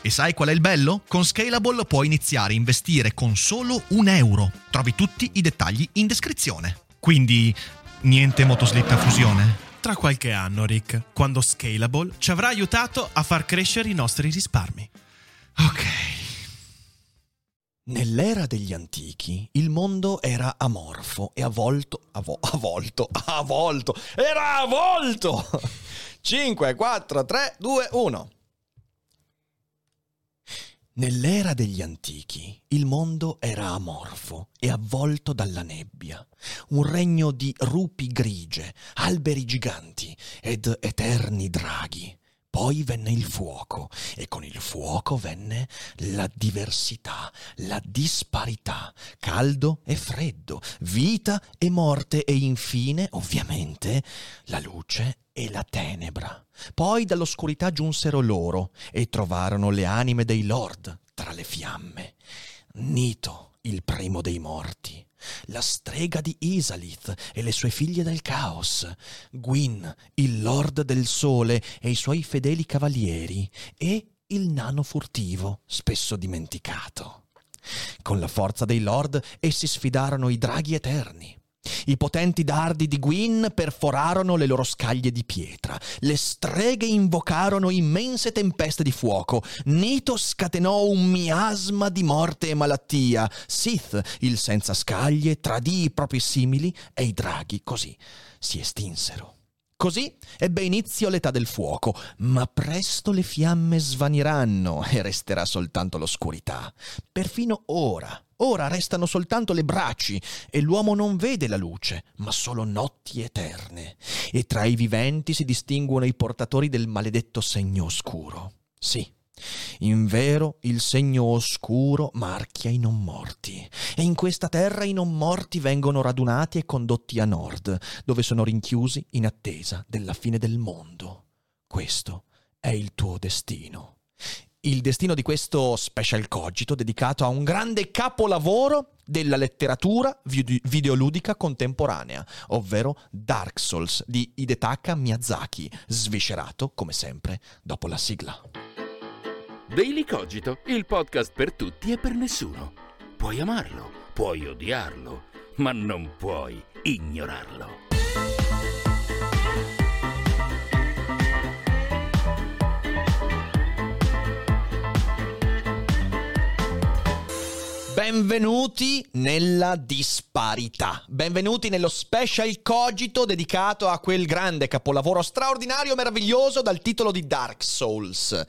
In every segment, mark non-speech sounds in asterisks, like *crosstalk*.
E sai qual è il bello? Con Scalable puoi iniziare a investire con solo un euro. Trovi tutti i dettagli in descrizione. Quindi, niente motoslitta fusione? Tra qualche anno, Rick, quando Scalable ci avrà aiutato a far crescere i nostri risparmi. Ok. Nell'era degli antichi il mondo era amorfo e avvolto, avo, avvolto, avvolto, era avvolto! 5, 4, 3, 2, 1. Nell'era degli antichi il mondo era amorfo e avvolto dalla nebbia, un regno di rupi grigie, alberi giganti ed eterni draghi. Poi venne il fuoco e con il fuoco venne la diversità, la disparità, caldo e freddo, vita e morte e infine, ovviamente, la luce e la tenebra. Poi dall'oscurità giunsero loro e trovarono le anime dei lord tra le fiamme. Nito, il primo dei morti, la strega di Isalith e le sue figlie del caos, Gwyn, il lord del sole e i suoi fedeli cavalieri, e il nano furtivo, spesso dimenticato. Con la forza dei lord essi sfidarono i draghi eterni. I potenti dardi di Gwyn perforarono le loro scaglie di pietra. Le streghe invocarono immense tempeste di fuoco. Nito scatenò un miasma di morte e malattia. Sith, il senza scaglie, tradì i propri simili e i draghi così si estinsero. Così ebbe inizio l'età del fuoco, ma presto le fiamme svaniranno e resterà soltanto l'oscurità. Perfino ora, ora restano soltanto le braci e l'uomo non vede la luce, ma solo notti eterne. E tra i viventi si distinguono i portatori del maledetto segno oscuro. Sì, in vero il segno oscuro marchia i non morti, e in questa terra i non morti vengono radunati e condotti a nord, dove sono rinchiusi in attesa della fine del mondo. Questo è il tuo destino. Il destino di questo special cogito dedicato a un grande capolavoro della letteratura videoludica contemporanea, ovvero Dark Souls di Hidetaka Miyazaki, sviscerato come sempre dopo la sigla. Daily Cogito, il podcast per tutti e per nessuno. Puoi amarlo, puoi odiarlo, ma non puoi ignorarlo. Benvenuti nella disparità. Benvenuti nello special cogito dedicato a quel grande capolavoro straordinario, meraviglioso dal titolo di Dark Souls.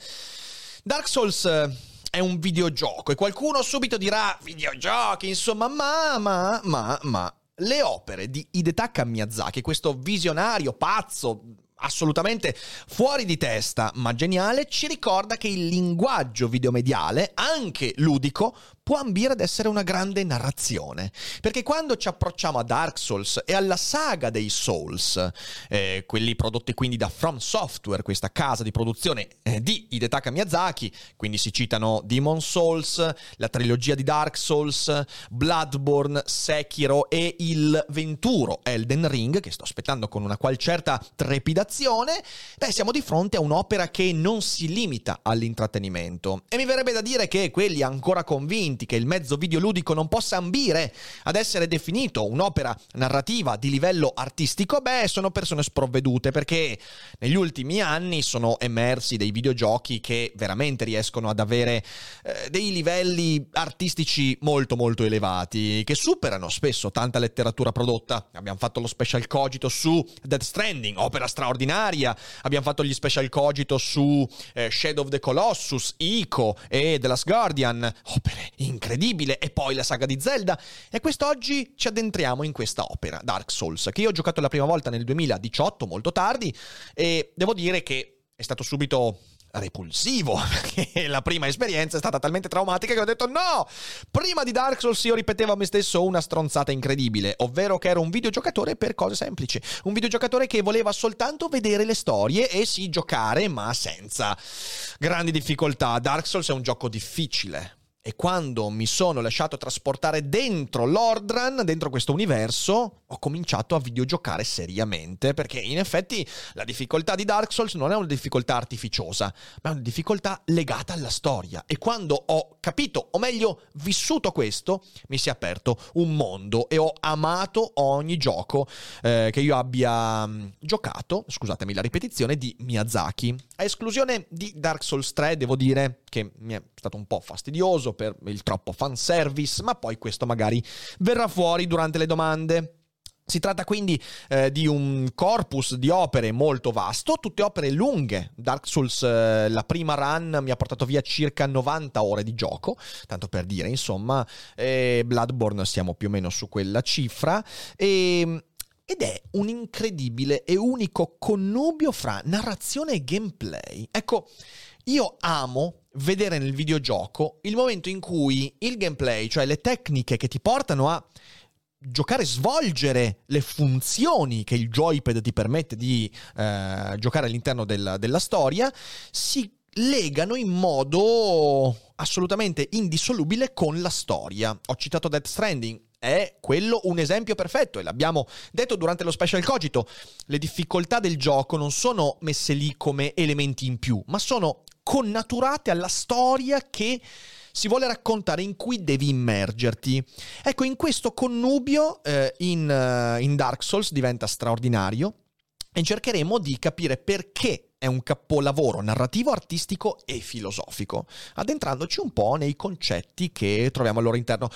Dark Souls eh, è un videogioco e qualcuno subito dirà videogiochi, insomma, ma, ma, ma, ma le opere di Hidetaka Miyazaki, questo visionario pazzo, assolutamente fuori di testa ma geniale, ci ricorda che il linguaggio videomediale, anche ludico, può ambire ad essere una grande narrazione. Perché quando ci approcciamo a Dark Souls e alla saga dei Souls, eh, quelli prodotti quindi da From Software, questa casa di produzione eh, di Hidetaka Miyazaki, quindi si citano Demon Souls, la trilogia di Dark Souls, Bloodborne, Sekiro e il venturo Elden Ring, che sto aspettando con una qual certa trepidazione, beh, siamo di fronte a un'opera che non si limita all'intrattenimento. E mi verrebbe da dire che quelli ancora convinti convinti che il mezzo videoludico non possa ambire ad essere definito un'opera narrativa di livello artistico, beh, sono persone sprovvedute perché negli ultimi anni sono emersi dei videogiochi che veramente riescono ad avere eh, dei livelli artistici molto molto elevati, che superano spesso tanta letteratura prodotta. Abbiamo fatto lo special cogito su Death Stranding, opera straordinaria, abbiamo fatto gli special cogito su eh, Shadow of the Colossus, Ico e The Last Guardian, opere incredibili, e poi la saga di Zelda. E quest'oggi ci addentriamo in questa opera, Dark Souls, che io ho giocato la prima volta nel 2018, molto tardi, e devo dire che è stato subito repulsivo, *laughs* perché la prima esperienza è stata talmente traumatica che ho detto no! Prima di Dark Souls io ripetevo a me stesso una stronzata incredibile, ovvero che ero un videogiocatore per cose semplici, un videogiocatore che voleva soltanto vedere le storie e sì giocare, ma senza grandi difficoltà. Dark Souls è un gioco difficile, e quando mi sono lasciato trasportare dentro Lordran, dentro questo universo, ho cominciato a videogiocare seriamente, perché in effetti la difficoltà di Dark Souls non è una difficoltà artificiosa, ma è una difficoltà legata alla storia. E quando ho capito, o meglio vissuto questo, mi si è aperto un mondo e ho amato ogni gioco eh, che io abbia mm, giocato, scusatemi la ripetizione, di Miyazaki. A esclusione di Dark Souls 3, devo dire che mi è stato un po' fastidioso per il troppo fanservice, ma poi questo magari verrà fuori durante le domande. Si tratta quindi eh, di un corpus di opere molto vasto, tutte opere lunghe. Dark Souls, eh, la prima run, mi ha portato via circa 90 ore di gioco, tanto per dire, insomma, eh, Bloodborne siamo più o meno su quella cifra. E, ed è un incredibile e unico connubio fra narrazione e gameplay. Ecco, io amo vedere nel videogioco il momento in cui il gameplay, cioè le tecniche che ti portano a giocare, svolgere le funzioni che il joypad ti permette di eh, giocare all'interno del, della storia, si legano in modo assolutamente indissolubile con la storia. Ho citato Death Stranding, è quello un esempio perfetto e l'abbiamo detto durante lo special cogito. Le difficoltà del gioco non sono messe lì come elementi in più, ma sono connaturate alla storia che si vuole raccontare in cui devi immergerti. Ecco, in questo connubio eh, in, uh, in Dark Souls diventa straordinario e cercheremo di capire perché è un capolavoro narrativo, artistico e filosofico, addentrandoci un po' nei concetti che troviamo al loro interno.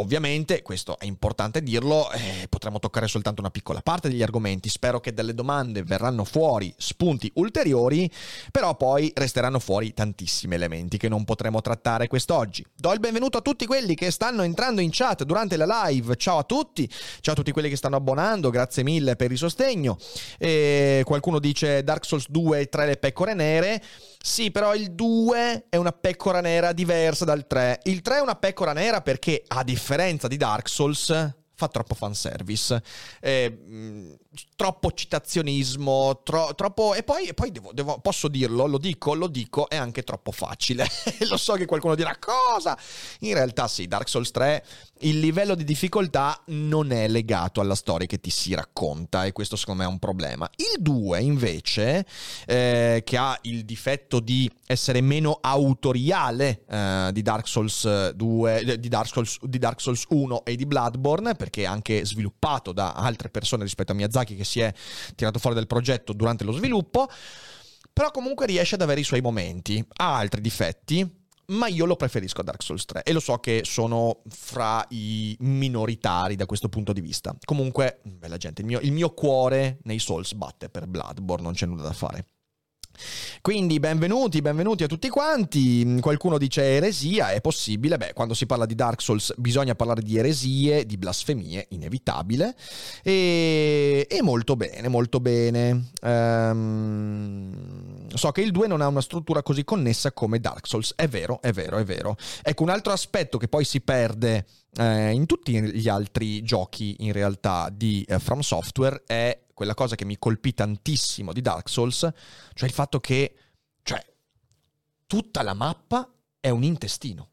Ovviamente, questo è importante dirlo, eh, potremo toccare soltanto una piccola parte degli argomenti, spero che dalle domande verranno fuori spunti ulteriori, però poi resteranno fuori tantissimi elementi che non potremo trattare quest'oggi. Do il benvenuto a tutti quelli che stanno entrando in chat durante la live, ciao a tutti, ciao a tutti quelli che stanno abbonando, grazie mille per il sostegno. E qualcuno dice Dark Souls 2 e 3 le pecore nere, sì, però il 2 è una pecora nera diversa dal 3. Il 3 è una pecora nera perché, a differenza di Dark Souls, fa troppo fanservice, eh, troppo citazionismo, tro- troppo... E poi, e poi devo, devo, posso dirlo, lo dico, lo dico, è anche troppo facile. *laughs* lo so che qualcuno dirà cosa? In realtà sì, Dark Souls 3, il livello di difficoltà non è legato alla storia che ti si racconta e questo secondo me è un problema. Il 2 invece, eh, che ha il difetto di essere meno autoriale eh, di Dark Souls 2, di Dark Souls, di Dark Souls 1 e di Bloodborne, perché è anche sviluppato da altre persone rispetto a Miyazaki che si è tirato fuori dal progetto durante lo sviluppo, però comunque riesce ad avere i suoi momenti. Ha altri difetti, ma io lo preferisco a Dark Souls 3 e lo so che sono fra i minoritari da questo punto di vista. Comunque, bella gente, il mio, il mio cuore nei Souls batte per Bloodborne, non c'è nulla da fare. Quindi benvenuti, benvenuti a tutti quanti. Qualcuno dice eresia, è possibile. Beh, quando si parla di Dark Souls bisogna parlare di eresie, di blasfemie, inevitabile. E, e molto bene, molto bene. Um, so che il 2 non ha una struttura così connessa come Dark Souls. È vero, è vero, è vero. Ecco, un altro aspetto che poi si perde eh, in tutti gli altri giochi in realtà di eh, From Software è quella cosa che mi colpì tantissimo di Dark Souls, cioè il fatto che cioè, tutta la mappa è un intestino.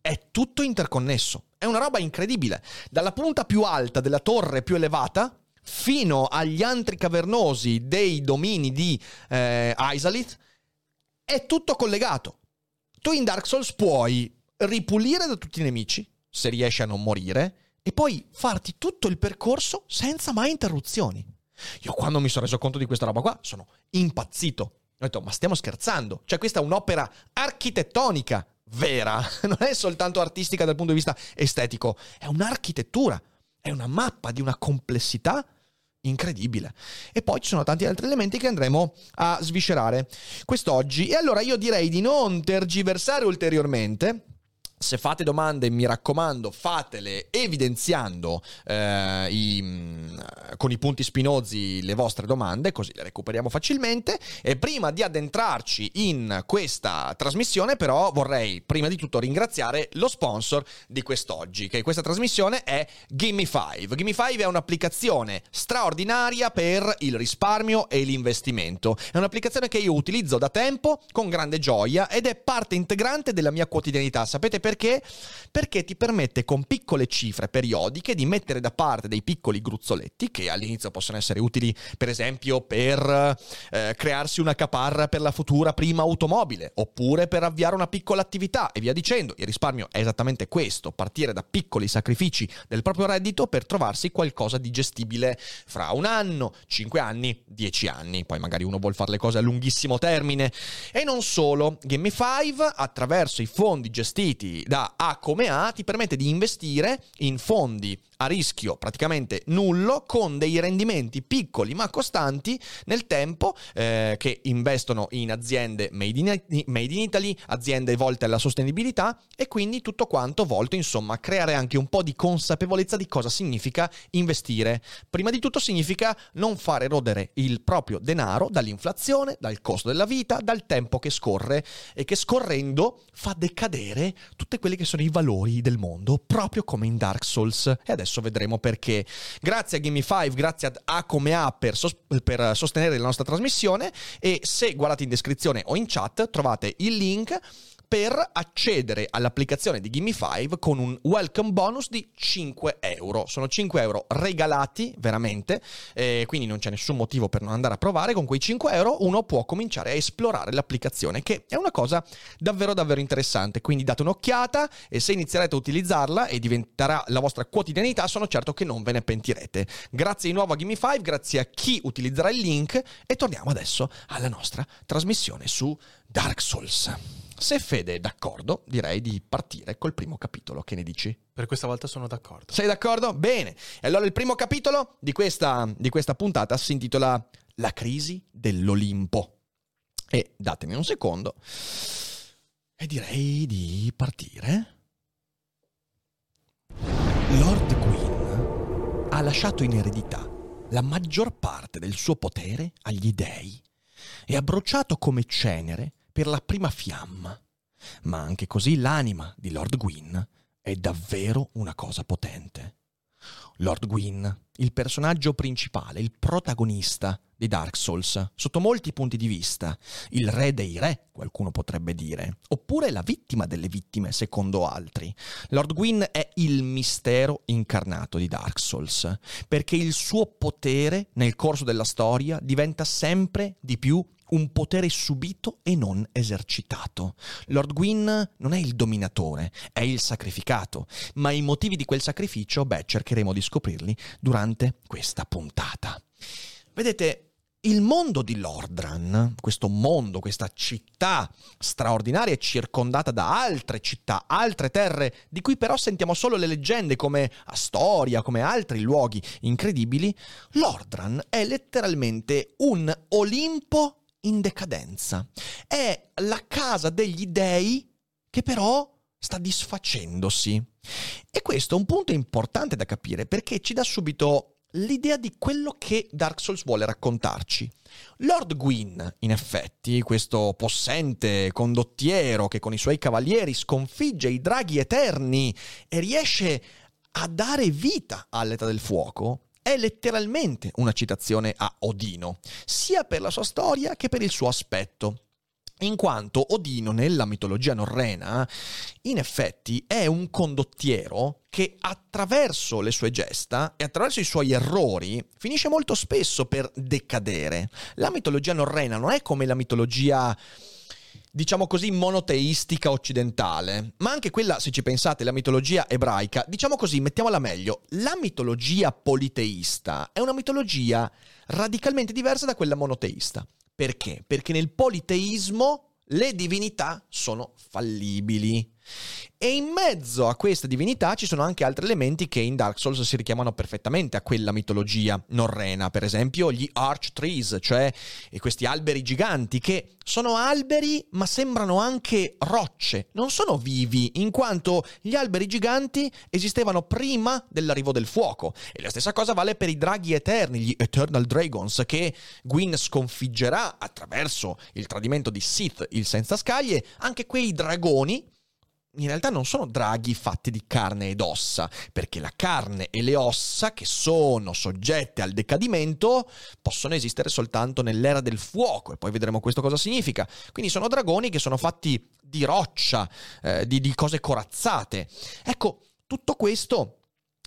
È tutto interconnesso. È una roba incredibile. Dalla punta più alta della torre più elevata fino agli antri cavernosi dei domini di eh, Isalith è tutto collegato. Tu in Dark Souls puoi ripulire da tutti i nemici, se riesci a non morire, e poi farti tutto il percorso senza mai interruzioni. Io quando mi sono reso conto di questa roba qua sono impazzito. Ho detto, ma stiamo scherzando? Cioè questa è un'opera architettonica vera, *laughs* non è soltanto artistica dal punto di vista estetico, è un'architettura, è una mappa di una complessità incredibile. E poi ci sono tanti altri elementi che andremo a sviscerare quest'oggi. E allora io direi di non tergiversare ulteriormente se fate domande, mi raccomando, fatele evidenziando eh, i, con i punti spinosi le vostre domande, così le recuperiamo facilmente. E prima di addentrarci in questa trasmissione, però, vorrei prima di tutto ringraziare lo sponsor di quest'oggi, che questa trasmissione è Gimme5. Gimme5 è un'applicazione straordinaria per il risparmio e l'investimento. È un'applicazione che io utilizzo da tempo con grande gioia ed è parte integrante della mia quotidianità. Sapete perché? Perché? Perché ti permette con piccole cifre periodiche di mettere da parte dei piccoli gruzzoletti che all'inizio possono essere utili per esempio per eh, crearsi una caparra per la futura prima automobile oppure per avviare una piccola attività e via dicendo. Il risparmio è esattamente questo, partire da piccoli sacrifici del proprio reddito per trovarsi qualcosa di gestibile fra un anno, cinque anni, dieci anni. Poi magari uno vuole fare le cose a lunghissimo termine. E non solo, Game5 attraverso i fondi gestiti da A come A ti permette di investire in fondi a rischio praticamente nullo con dei rendimenti piccoli ma costanti nel tempo eh, che investono in aziende made in, made in, Italy, aziende volte alla sostenibilità e quindi tutto quanto volto insomma a creare anche un po' di consapevolezza di cosa significa investire. Prima di tutto significa non fare rodere il proprio denaro dall'inflazione, dal costo della vita, dal tempo che scorre e che scorrendo fa decadere tutti quelli che sono i valori del mondo proprio come in Dark Souls e adesso adesso vedremo perché. Grazie a Gimme5, grazie ad A come A per, sos- per sostenere la nostra trasmissione e se guardate in descrizione o in chat trovate il link per accedere all'applicazione di Gimme5 con un welcome bonus di 5 euro. Sono 5 euro regalati veramente, eh, quindi non c'è nessun motivo per non andare a provare. Con quei 5 euro uno può cominciare a esplorare l'applicazione, che è una cosa davvero davvero interessante. Quindi date un'occhiata e se inizierete a utilizzarla e diventerà la vostra quotidianità, sono certo che non ve ne pentirete. Grazie di nuovo a Gimme5, grazie a chi utilizzerà il link e torniamo adesso alla nostra trasmissione su Dark Souls. Se Fede è d'accordo, direi di partire col primo capitolo. Che ne dici? Per questa volta sono d'accordo. Sei d'accordo? Bene. E allora il primo capitolo di questa, di questa puntata si intitola La crisi dell'Olimpo. E datemi un secondo. E direi di partire. Lord Gwyn ha lasciato in eredità la maggior parte del suo potere agli dei e ha bruciato come cenere per la prima fiamma. Ma anche così l'anima di Lord Gwyn è davvero una cosa potente. Lord Gwyn, il personaggio principale, il protagonista di Dark Souls, sotto molti punti di vista, il re dei re, qualcuno potrebbe dire, oppure la vittima delle vittime, secondo altri. Lord Gwyn è il mistero incarnato di Dark Souls, perché il suo potere nel corso della storia diventa sempre di più un potere subito e non esercitato. Lord Gwyn non è il dominatore, è il sacrificato, ma i motivi di quel sacrificio, beh, cercheremo di scoprirli durante questa puntata. Vedete, il mondo di Lordran, questo mondo, questa città straordinaria, circondata da altre città, altre terre, di cui però sentiamo solo le leggende come Astoria, come altri luoghi incredibili. Lordran è letteralmente un Olimpo in decadenza. È la casa degli dei che però sta disfacendosi. E questo è un punto importante da capire perché ci dà subito l'idea di quello che Dark Souls vuole raccontarci. Lord Gwyn, in effetti, questo possente condottiero che con i suoi cavalieri sconfigge i draghi eterni e riesce a dare vita all'età del fuoco, è letteralmente una citazione a Odino, sia per la sua storia che per il suo aspetto. In quanto Odino nella mitologia norrena, in effetti, è un condottiero che attraverso le sue gesta e attraverso i suoi errori finisce molto spesso per decadere. La mitologia norrena non è come la mitologia diciamo così, monoteistica occidentale, ma anche quella, se ci pensate, la mitologia ebraica, diciamo così, mettiamola meglio, la mitologia politeista è una mitologia radicalmente diversa da quella monoteista. Perché? Perché nel politeismo le divinità sono fallibili. E in mezzo a queste divinità ci sono anche altri elementi che in Dark Souls si richiamano perfettamente a quella mitologia norrena, per esempio gli Arch Trees, cioè questi alberi giganti che sono alberi ma sembrano anche rocce, non sono vivi, in quanto gli alberi giganti esistevano prima dell'arrivo del fuoco. E la stessa cosa vale per i draghi eterni, gli Eternal Dragons, che Gwyn sconfiggerà attraverso il tradimento di Sith, il senza scaglie, anche quei dragoni in realtà non sono draghi fatti di carne ed ossa, perché la carne e le ossa, che sono soggette al decadimento, possono esistere soltanto nell'era del fuoco, e poi vedremo questo cosa significa. Quindi sono dragoni che sono fatti di roccia, eh, di, di cose corazzate. Ecco, tutto questo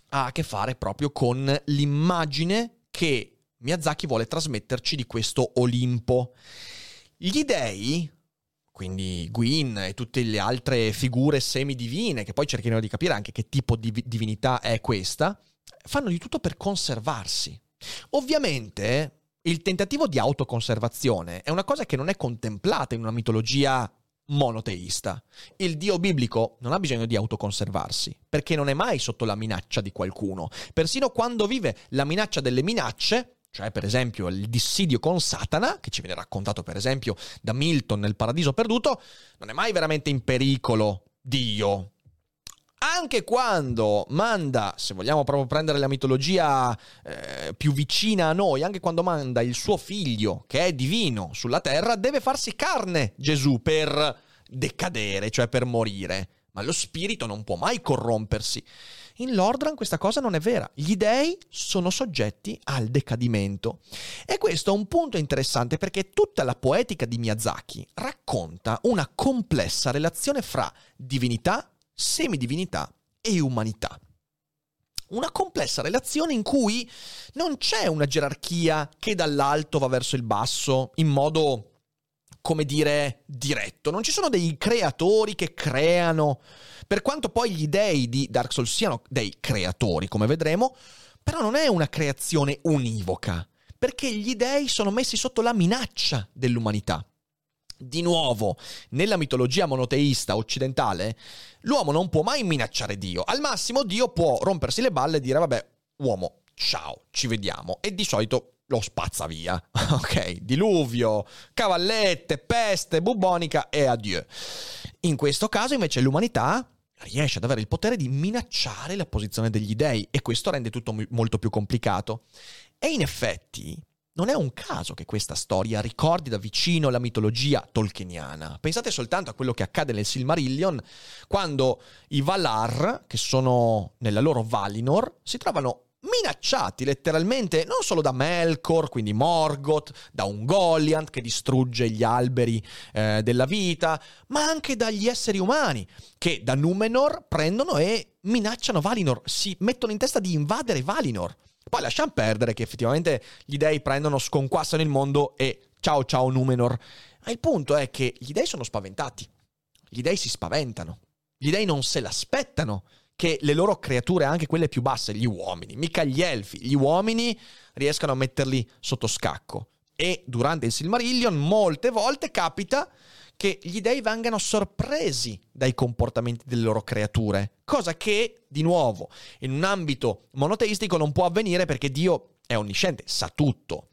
ha a che fare proprio con l'immagine che Miyazaki vuole trasmetterci di questo Olimpo. Gli dei quindi Gwyn e tutte le altre figure semidivine, che poi cercheremo di capire anche che tipo di divinità è questa, fanno di tutto per conservarsi. Ovviamente il tentativo di autoconservazione è una cosa che non è contemplata in una mitologia monoteista. Il dio biblico non ha bisogno di autoconservarsi, perché non è mai sotto la minaccia di qualcuno. Persino quando vive la minaccia delle minacce, cioè per esempio il dissidio con Satana, che ci viene raccontato per esempio da Milton nel Paradiso Perduto, non è mai veramente in pericolo Dio. Anche quando manda, se vogliamo proprio prendere la mitologia eh, più vicina a noi, anche quando manda il suo figlio, che è divino, sulla terra, deve farsi carne Gesù per decadere, cioè per morire. Ma lo spirito non può mai corrompersi. In Lordran questa cosa non è vera. Gli dei sono soggetti al decadimento. E questo è un punto interessante perché tutta la poetica di Miyazaki racconta una complessa relazione fra divinità, semidivinità e umanità. Una complessa relazione in cui non c'è una gerarchia che dall'alto va verso il basso in modo come dire, diretto. Non ci sono dei creatori che creano. Per quanto poi gli dei di Dark Souls siano dei creatori, come vedremo, però non è una creazione univoca, perché gli dei sono messi sotto la minaccia dell'umanità. Di nuovo, nella mitologia monoteista occidentale, l'uomo non può mai minacciare Dio. Al massimo Dio può rompersi le balle e dire vabbè, uomo, ciao, ci vediamo. E di solito lo spazza via. *laughs* ok, diluvio, cavallette, peste, bubonica e addio. In questo caso invece l'umanità riesce ad avere il potere di minacciare la posizione degli dei e questo rende tutto molto più complicato. E in effetti non è un caso che questa storia ricordi da vicino la mitologia tolkieniana. Pensate soltanto a quello che accade nel Silmarillion, quando i Valar, che sono nella loro Valinor, si trovano minacciati letteralmente non solo da Melkor, quindi Morgoth, da un Goliath che distrugge gli alberi eh, della vita, ma anche dagli esseri umani che da Numenor prendono e minacciano Valinor, si mettono in testa di invadere Valinor. Poi lasciamo perdere che effettivamente gli dei prendono, sconquassano il mondo e ciao ciao Numenor. Ma il punto è che gli dei sono spaventati. Gli dei si spaventano. Gli dei non se l'aspettano che le loro creature, anche quelle più basse, gli uomini, mica gli elfi, gli uomini riescano a metterli sotto scacco. E durante il Silmarillion molte volte capita che gli dei vengano sorpresi dai comportamenti delle loro creature, cosa che, di nuovo, in un ambito monoteistico non può avvenire perché Dio è onnisciente, sa tutto.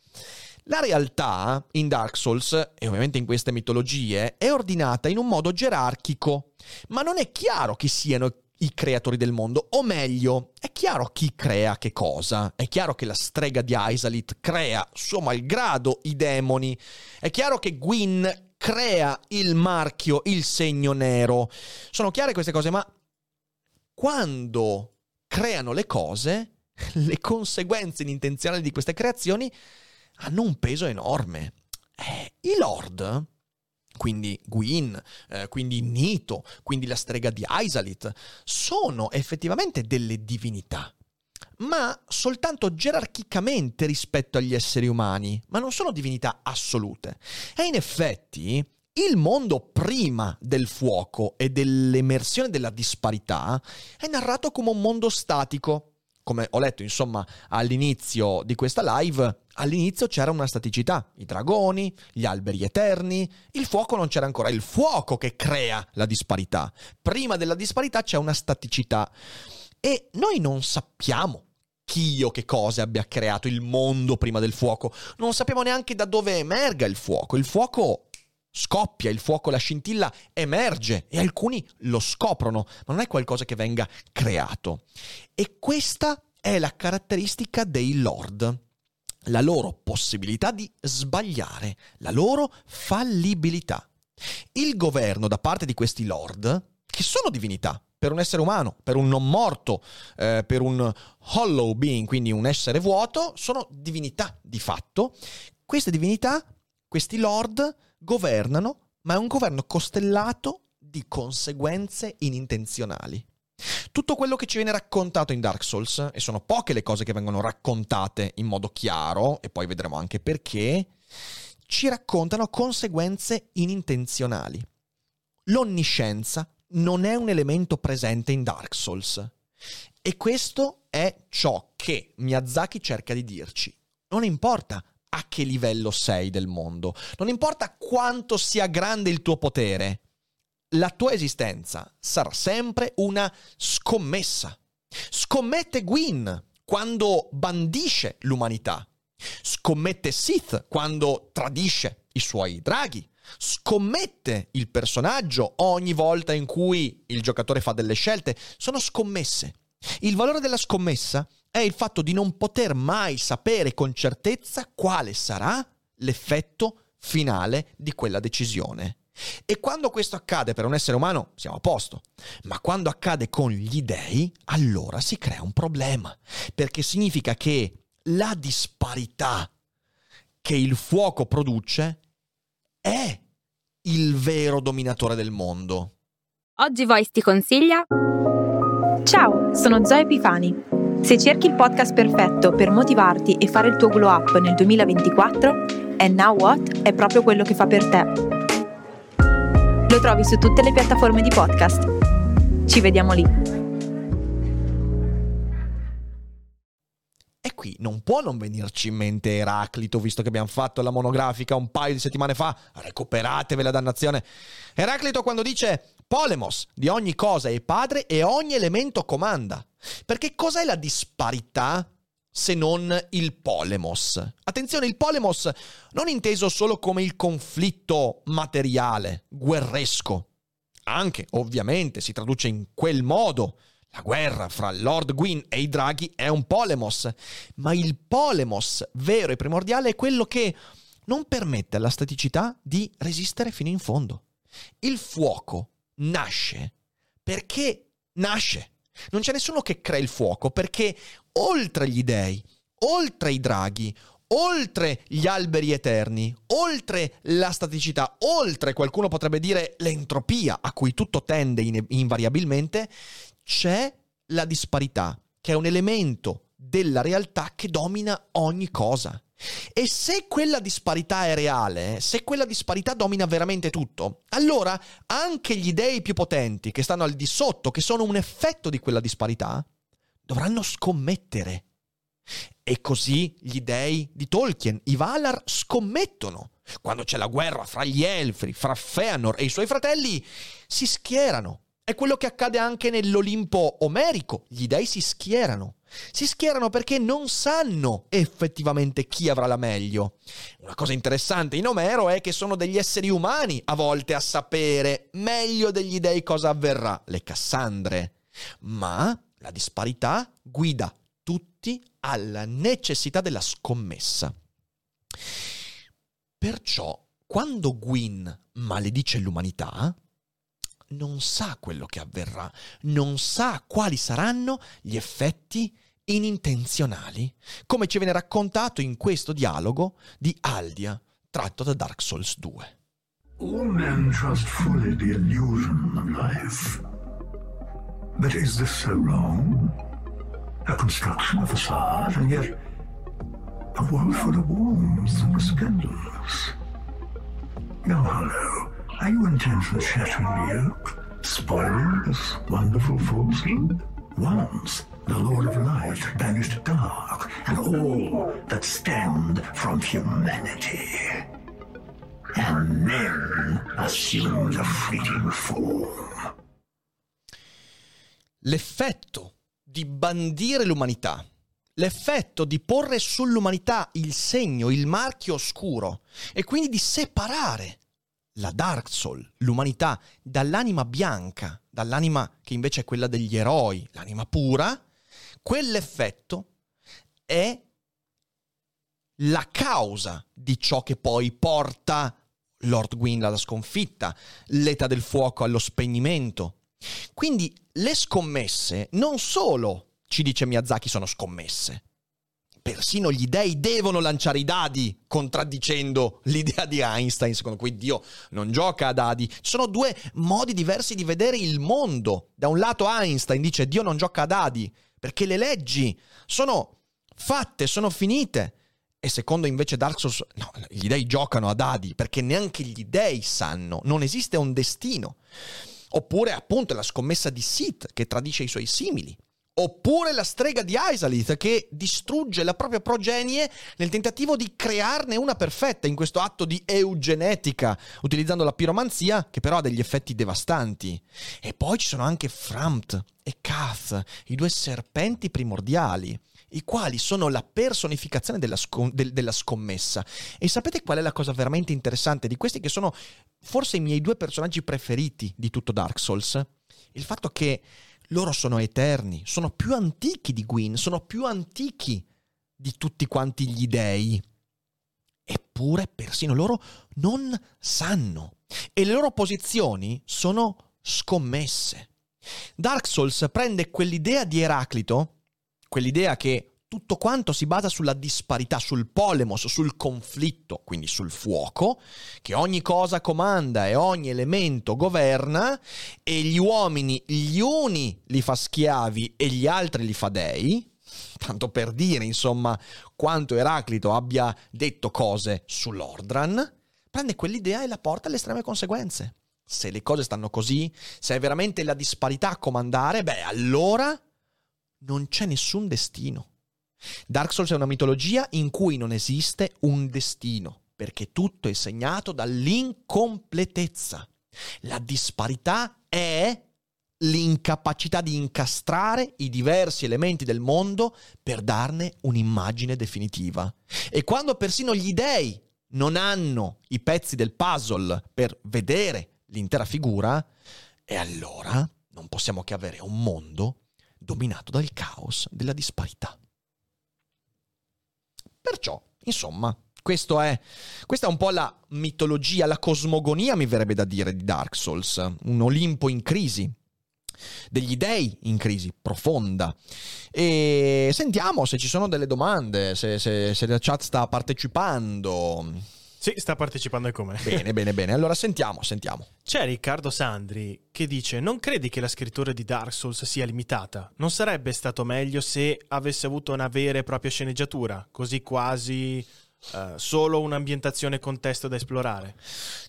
La realtà in Dark Souls, e ovviamente in queste mitologie, è ordinata in un modo gerarchico, ma non è chiaro chi siano i creatori del mondo, o meglio, è chiaro chi crea che cosa, è chiaro che la strega di Aisalit crea, suo malgrado, i demoni, è chiaro che Gwyn crea il marchio, il segno nero. Sono chiare queste cose, ma quando creano le cose, *laughs* le conseguenze inintenzionali di queste creazioni hanno un peso enorme. Eh, I Lord quindi Gwyn, eh, quindi Nito, quindi la strega di Aisalit, sono effettivamente delle divinità, ma soltanto gerarchicamente rispetto agli esseri umani, ma non sono divinità assolute. E in effetti Il mondo prima del fuoco e dell'emersione della disparità è narrato come un mondo statico. Come ho letto, insomma, all'inizio di questa live, all'inizio c'era una staticità, i dragoni, gli alberi eterni, il fuoco non c'era ancora, è il fuoco che crea la disparità. Prima della disparità c'è una staticità e noi non sappiamo chi o che cosa abbia creato il mondo prima del fuoco, non sappiamo neanche da dove emerga il fuoco. Il fuoco scoppia, il fuoco, la scintilla emerge e alcuni lo scoprono, ma non è qualcosa che venga creato. E questa è la caratteristica dei lord, la loro possibilità di sbagliare, la loro fallibilità. Il governo da parte di questi lord, che sono divinità, per un essere umano, per un non morto, eh, per un hollow being, quindi un essere vuoto, sono divinità di fatto. Queste divinità, questi lord, governano, ma è un governo costellato di conseguenze inintenzionali. Tutto quello che ci viene raccontato in Dark Souls, e sono poche le cose che vengono raccontate in modo chiaro, e poi vedremo anche perché, ci raccontano conseguenze inintenzionali. L'onniscienza non è un elemento presente in Dark Souls. E questo è ciò che Miyazaki cerca di dirci. Non importa a che livello sei del mondo. Non importa quanto sia grande il tuo potere, la tua esistenza sarà sempre una scommessa. Scommette Gwyn quando bandisce l'umanità. Scommette Sith quando tradisce i suoi draghi. Scommette il personaggio ogni volta in cui il giocatore fa delle scelte. Sono scommesse. Il valore della scommessa è il fatto di non poter mai sapere con certezza quale sarà l'effetto finale di quella decisione. E quando questo accade per un essere umano siamo a posto, ma quando accade con gli dei, allora si crea un problema, perché significa che la disparità che il fuoco produce è il vero dominatore del mondo. Oggi Voice ti consiglia... Ciao, sono Zoe Epifani se cerchi il podcast perfetto per motivarti e fare il tuo glow up nel 2024, And Now What è proprio quello che fa per te. Lo trovi su tutte le piattaforme di podcast. Ci vediamo lì. E qui non può non venirci in mente Eraclito, visto che abbiamo fatto la monografica un paio di settimane fa. Recuperatevi la dannazione. Eraclito quando dice Polemos, di ogni cosa è padre e ogni elemento comanda. Perché cos'è la disparità se non il polemos? Attenzione, il polemos non inteso solo come il conflitto materiale, guerresco. Anche, ovviamente, si traduce in quel modo. La guerra fra Lord Gwyn e i draghi è un polemos, ma il polemos vero e primordiale è quello che non permette alla staticità di resistere fino in fondo. Il fuoco nasce perché nasce. Non c'è nessuno che crea il fuoco perché oltre gli dei, oltre i draghi, oltre gli alberi eterni, oltre la staticità, oltre qualcuno potrebbe dire l'entropia a cui tutto tende in- invariabilmente, c'è la disparità, che è un elemento della realtà che domina ogni cosa. E se quella disparità è reale, se quella disparità domina veramente tutto, allora anche gli dei più potenti che stanno al di sotto, che sono un effetto di quella disparità, dovranno scommettere. E così gli dei di Tolkien, i Valar, scommettono. Quando c'è la guerra fra gli elfi, fra Feanor e i suoi fratelli, si schierano. È quello che accade anche nell'Olimpo omerico. Gli dei si schierano. Si schierano perché non sanno effettivamente chi avrà la meglio. Una cosa interessante in Omero è che sono degli esseri umani a volte a sapere meglio degli dei cosa avverrà, le Cassandre. Ma la disparità guida tutti alla necessità della scommessa. Perciò, quando Gwyn maledice l'umanità, non sa quello che avverrà, non sa quali saranno gli effetti inintenzionali, come ci viene raccontato in questo dialogo di Aldia, tratto da Dark Souls 2. All men trust fully the illusion of life. But is this so wrong? A construction, of a facade, and yet a world full of warmth and resplendence. Young Hollow, Are you intent on shattering the oak? Spoiling this wonderful falsehood? Once, the Lord of Light banished dark and all that stemmed from humanity. And men assumed a fleeting form. L'effetto di bandire l'umanità, l'effetto di porre sull'umanità il segno, il marchio oscuro e quindi di separare la Dark Soul, l'umanità, dall'anima bianca, dall'anima che invece è quella degli eroi, l'anima pura, quell'effetto è la causa di ciò che poi porta Lord Gwyn alla sconfitta, l'età del fuoco allo spegnimento. Quindi le scommesse non solo, ci dice Miyazaki, sono scommesse. Persino gli dei devono lanciare i dadi, contraddicendo l'idea di Einstein, secondo cui Dio non gioca a dadi. Ci sono due modi diversi di vedere il mondo. Da un lato Einstein dice Dio non gioca a dadi, perché le leggi sono fatte, sono finite. E secondo invece Dark Souls, no, gli dei giocano a dadi, perché neanche gli dei sanno, non esiste un destino. Oppure appunto la scommessa di Sith che tradisce i suoi simili. Oppure la strega di Isalith che distrugge la propria progenie nel tentativo di crearne una perfetta in questo atto di eugenetica, utilizzando la piromanzia che però ha degli effetti devastanti. E poi ci sono anche Frampt e Kath, i due serpenti primordiali, i quali sono la personificazione della, scom- del- della scommessa. E sapete qual è la cosa veramente interessante di questi che sono forse i miei due personaggi preferiti di tutto Dark Souls? Il fatto che loro sono eterni, sono più antichi di Gwyn, sono più antichi di tutti quanti gli dei. Eppure persino loro non sanno e le loro posizioni sono scommesse. Dark Souls prende quell'idea di Eraclito, quell'idea che tutto quanto si basa sulla disparità, sul polemos, sul conflitto, quindi sul fuoco, che ogni cosa comanda e ogni elemento governa, e gli uomini gli uni li fa schiavi e gli altri li fa dei, tanto per dire, insomma, quanto Eraclito abbia detto cose sull'Ordran, prende quell'idea e la porta alle estreme conseguenze. Se le cose stanno così, se è veramente la disparità a comandare, beh, allora non c'è nessun destino. Dark Souls è una mitologia in cui non esiste un destino, perché tutto è segnato dall'incompletezza. La disparità è l'incapacità di incastrare i diversi elementi del mondo per darne un'immagine definitiva. E quando persino gli dei non hanno i pezzi del puzzle per vedere l'intera figura, e allora non possiamo che avere un mondo dominato dal caos della disparità. Perciò, insomma, è, questa è un po' la mitologia, la cosmogonia, mi verrebbe da dire, di Dark Souls. Un Olimpo in crisi, degli dei in crisi profonda. E sentiamo se ci sono delle domande, se, se, se la chat sta partecipando. Sì, sta partecipando e come. Bene, *laughs* bene, bene. Allora sentiamo, sentiamo. C'è Riccardo Sandri che dice: Non credi che la scrittura di Dark Souls sia limitata? Non sarebbe stato meglio se avesse avuto una vera e propria sceneggiatura, così quasi eh, solo un'ambientazione e contesto da esplorare?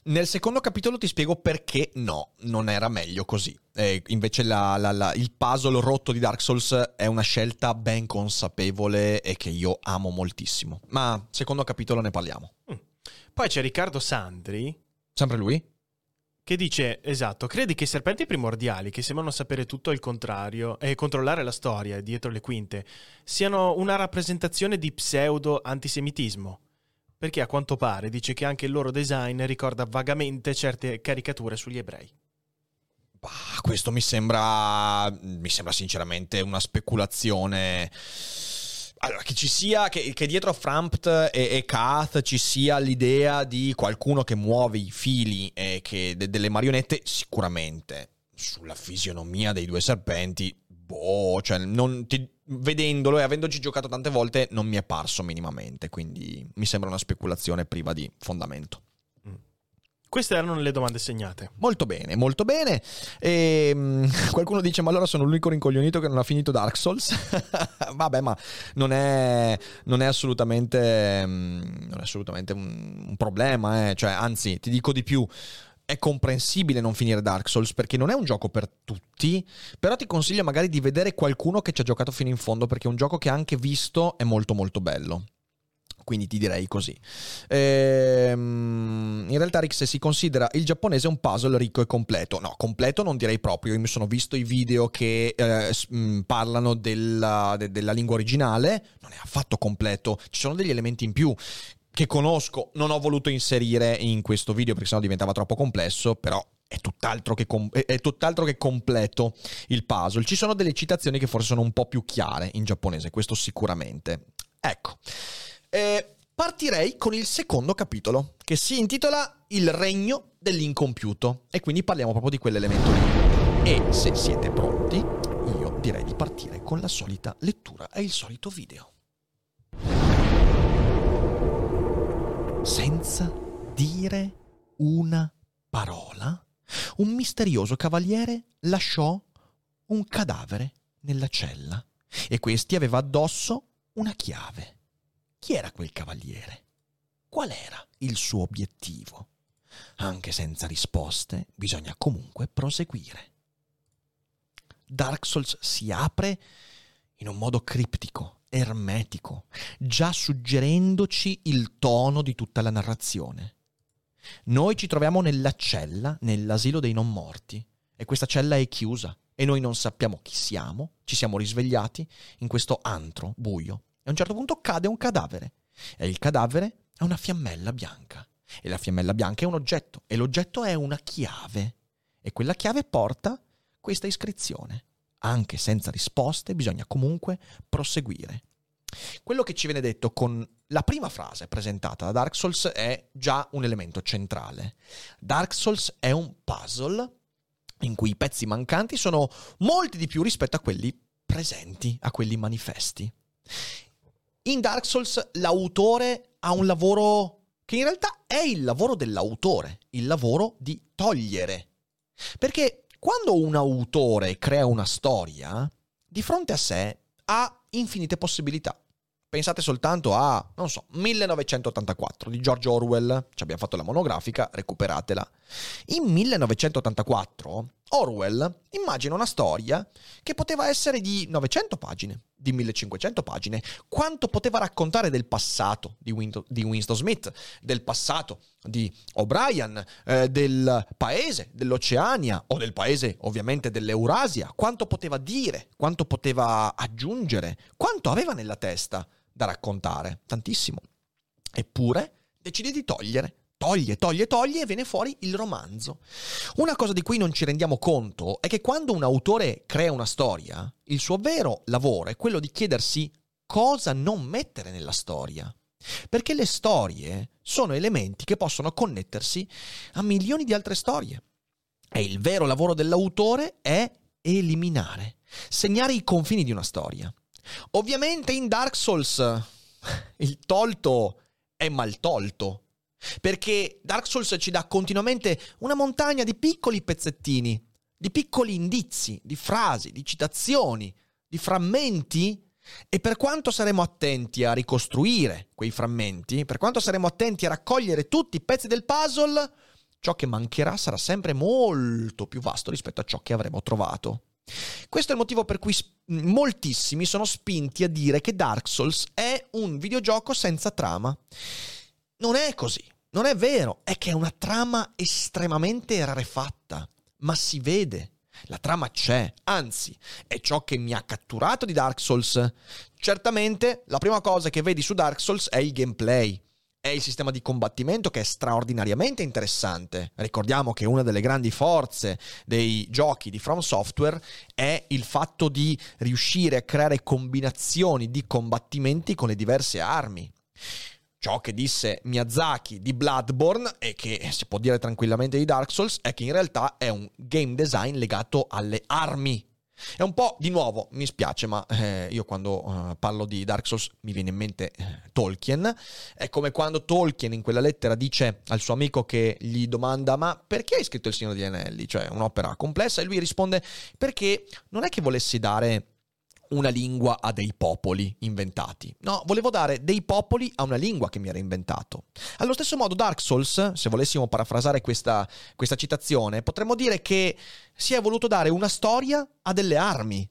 Nel secondo capitolo ti spiego perché no, non era meglio così. Eh, invece la- la- la- il puzzle rotto di Dark Souls è una scelta ben consapevole e che io amo moltissimo. Ma secondo capitolo ne parliamo. Poi c'è Riccardo Sandri Sempre lui? che dice: Esatto, credi che i serpenti primordiali, che sembrano sapere tutto il contrario e controllare la storia dietro le quinte, siano una rappresentazione di pseudo-antisemitismo? Perché a quanto pare dice che anche il loro design ricorda vagamente certe caricature sugli ebrei. Bah, questo mi sembra. Mi sembra sinceramente una speculazione. Allora, che ci sia, che, che dietro Frampt e, e Kath ci sia l'idea di qualcuno che muove i fili e che de- delle marionette, sicuramente. Sulla fisionomia dei due serpenti, boh, cioè, non ti- vedendolo e avendoci giocato tante volte, non mi è parso minimamente. Quindi mi sembra una speculazione priva di fondamento. Queste erano le domande segnate. Molto bene, molto bene. E, *laughs* qualcuno dice: Ma allora sono l'unico rincoglionito che non ha finito Dark Souls? *laughs* Vabbè, ma non è, non è assolutamente, mm, non è assolutamente un, un problema. eh. Cioè, anzi, ti dico di più. è comprensibile non finire Dark Souls perché non è un gioco per tutti, però ti consiglio magari di vedere qualcuno che ci ha giocato fino in fondo perché è un gioco che anche visto è molto molto bello. Quindi ti direi così. Ehm, in realtà, Rick, se si considera il giapponese un puzzle ricco e completo, no, completo non direi proprio. Io mi sono visto i video che eh, parlano della, de, della lingua originale, non è affatto completo. Ci sono degli elementi in più che conosco, non ho voluto inserire in questo video perché sennò diventava troppo complesso, però è tutt'altro, com- è tutt'altro che completo il puzzle. Ci sono delle citazioni che forse sono un po' più chiare in giapponese, questo sicuramente. Ecco. Eh, partirei con il secondo capitolo, che si intitola Il regno dell'incompiuto. E quindi parliamo proprio di quell'elemento lì. E se siete pronti, io direi di partire con la solita lettura e il solito video. Senza dire una parola, un misterioso cavaliere lasciò un cadavere nella cella e questi aveva addosso una chiave. Chi era quel cavaliere? Qual era il suo obiettivo? Anche senza risposte, bisogna comunque proseguire. Dark Souls si apre in un modo criptico, ermetico, già suggerendoci il tono di tutta la narrazione. Noi ci troviamo nella cella, nell'asilo dei non morti, e questa cella è chiusa, e noi non sappiamo chi siamo, ci siamo risvegliati in questo antro buio e a un certo punto cade un cadavere. E il cadavere è una fiammella bianca. E la fiammella bianca è un oggetto. E l'oggetto è una chiave. E quella chiave porta questa iscrizione. Anche senza risposte bisogna comunque proseguire. Quello che ci viene detto con la prima frase presentata da Dark Souls è già un elemento centrale. Dark Souls è un puzzle in cui i pezzi mancanti sono molti di più rispetto a quelli presenti, a quelli manifesti. In Dark Souls l'autore ha un lavoro che in realtà è il lavoro dell'autore, il lavoro di togliere. Perché quando un autore crea una storia, di fronte a sé ha infinite possibilità. Pensate soltanto a, non so, 1984 di George Orwell, ci abbiamo fatto la monografica, recuperatela. In 1984 Orwell immagina una storia che poteva essere di 900 pagine, di 1500 pagine, quanto poteva raccontare del passato di, Win- di Winston Smith, del passato di O'Brien, eh, del paese dell'Oceania o del paese ovviamente dell'Eurasia, quanto poteva dire, quanto poteva aggiungere, quanto aveva nella testa da raccontare, tantissimo. Eppure decide di togliere toglie, toglie, toglie e viene fuori il romanzo. Una cosa di cui non ci rendiamo conto è che quando un autore crea una storia, il suo vero lavoro è quello di chiedersi cosa non mettere nella storia. Perché le storie sono elementi che possono connettersi a milioni di altre storie. E il vero lavoro dell'autore è eliminare, segnare i confini di una storia. Ovviamente in Dark Souls *laughs* il tolto è mal tolto, perché Dark Souls ci dà continuamente una montagna di piccoli pezzettini, di piccoli indizi, di frasi, di citazioni, di frammenti. E per quanto saremo attenti a ricostruire quei frammenti, per quanto saremo attenti a raccogliere tutti i pezzi del puzzle, ciò che mancherà sarà sempre molto più vasto rispetto a ciò che avremo trovato. Questo è il motivo per cui moltissimi sono spinti a dire che Dark Souls è un videogioco senza trama. Non è così. Non è vero, è che è una trama estremamente rarefatta, ma si vede. La trama c'è, anzi, è ciò che mi ha catturato di Dark Souls. Certamente, la prima cosa che vedi su Dark Souls è il gameplay. È il sistema di combattimento che è straordinariamente interessante. Ricordiamo che una delle grandi forze dei giochi di From Software è il fatto di riuscire a creare combinazioni di combattimenti con le diverse armi ciò che disse Miyazaki di Bloodborne e che si può dire tranquillamente di Dark Souls è che in realtà è un game design legato alle armi. È un po' di nuovo, mi spiace, ma eh, io quando uh, parlo di Dark Souls mi viene in mente eh, Tolkien. È come quando Tolkien in quella lettera dice al suo amico che gli domanda: Ma perché hai scritto Il Signore degli Anelli? Cioè un'opera complessa, e lui risponde: Perché non è che volessi dare una lingua a dei popoli inventati. No, volevo dare dei popoli a una lingua che mi era inventato. Allo stesso modo Dark Souls, se volessimo parafrasare questa, questa citazione, potremmo dire che si è voluto dare una storia a delle armi.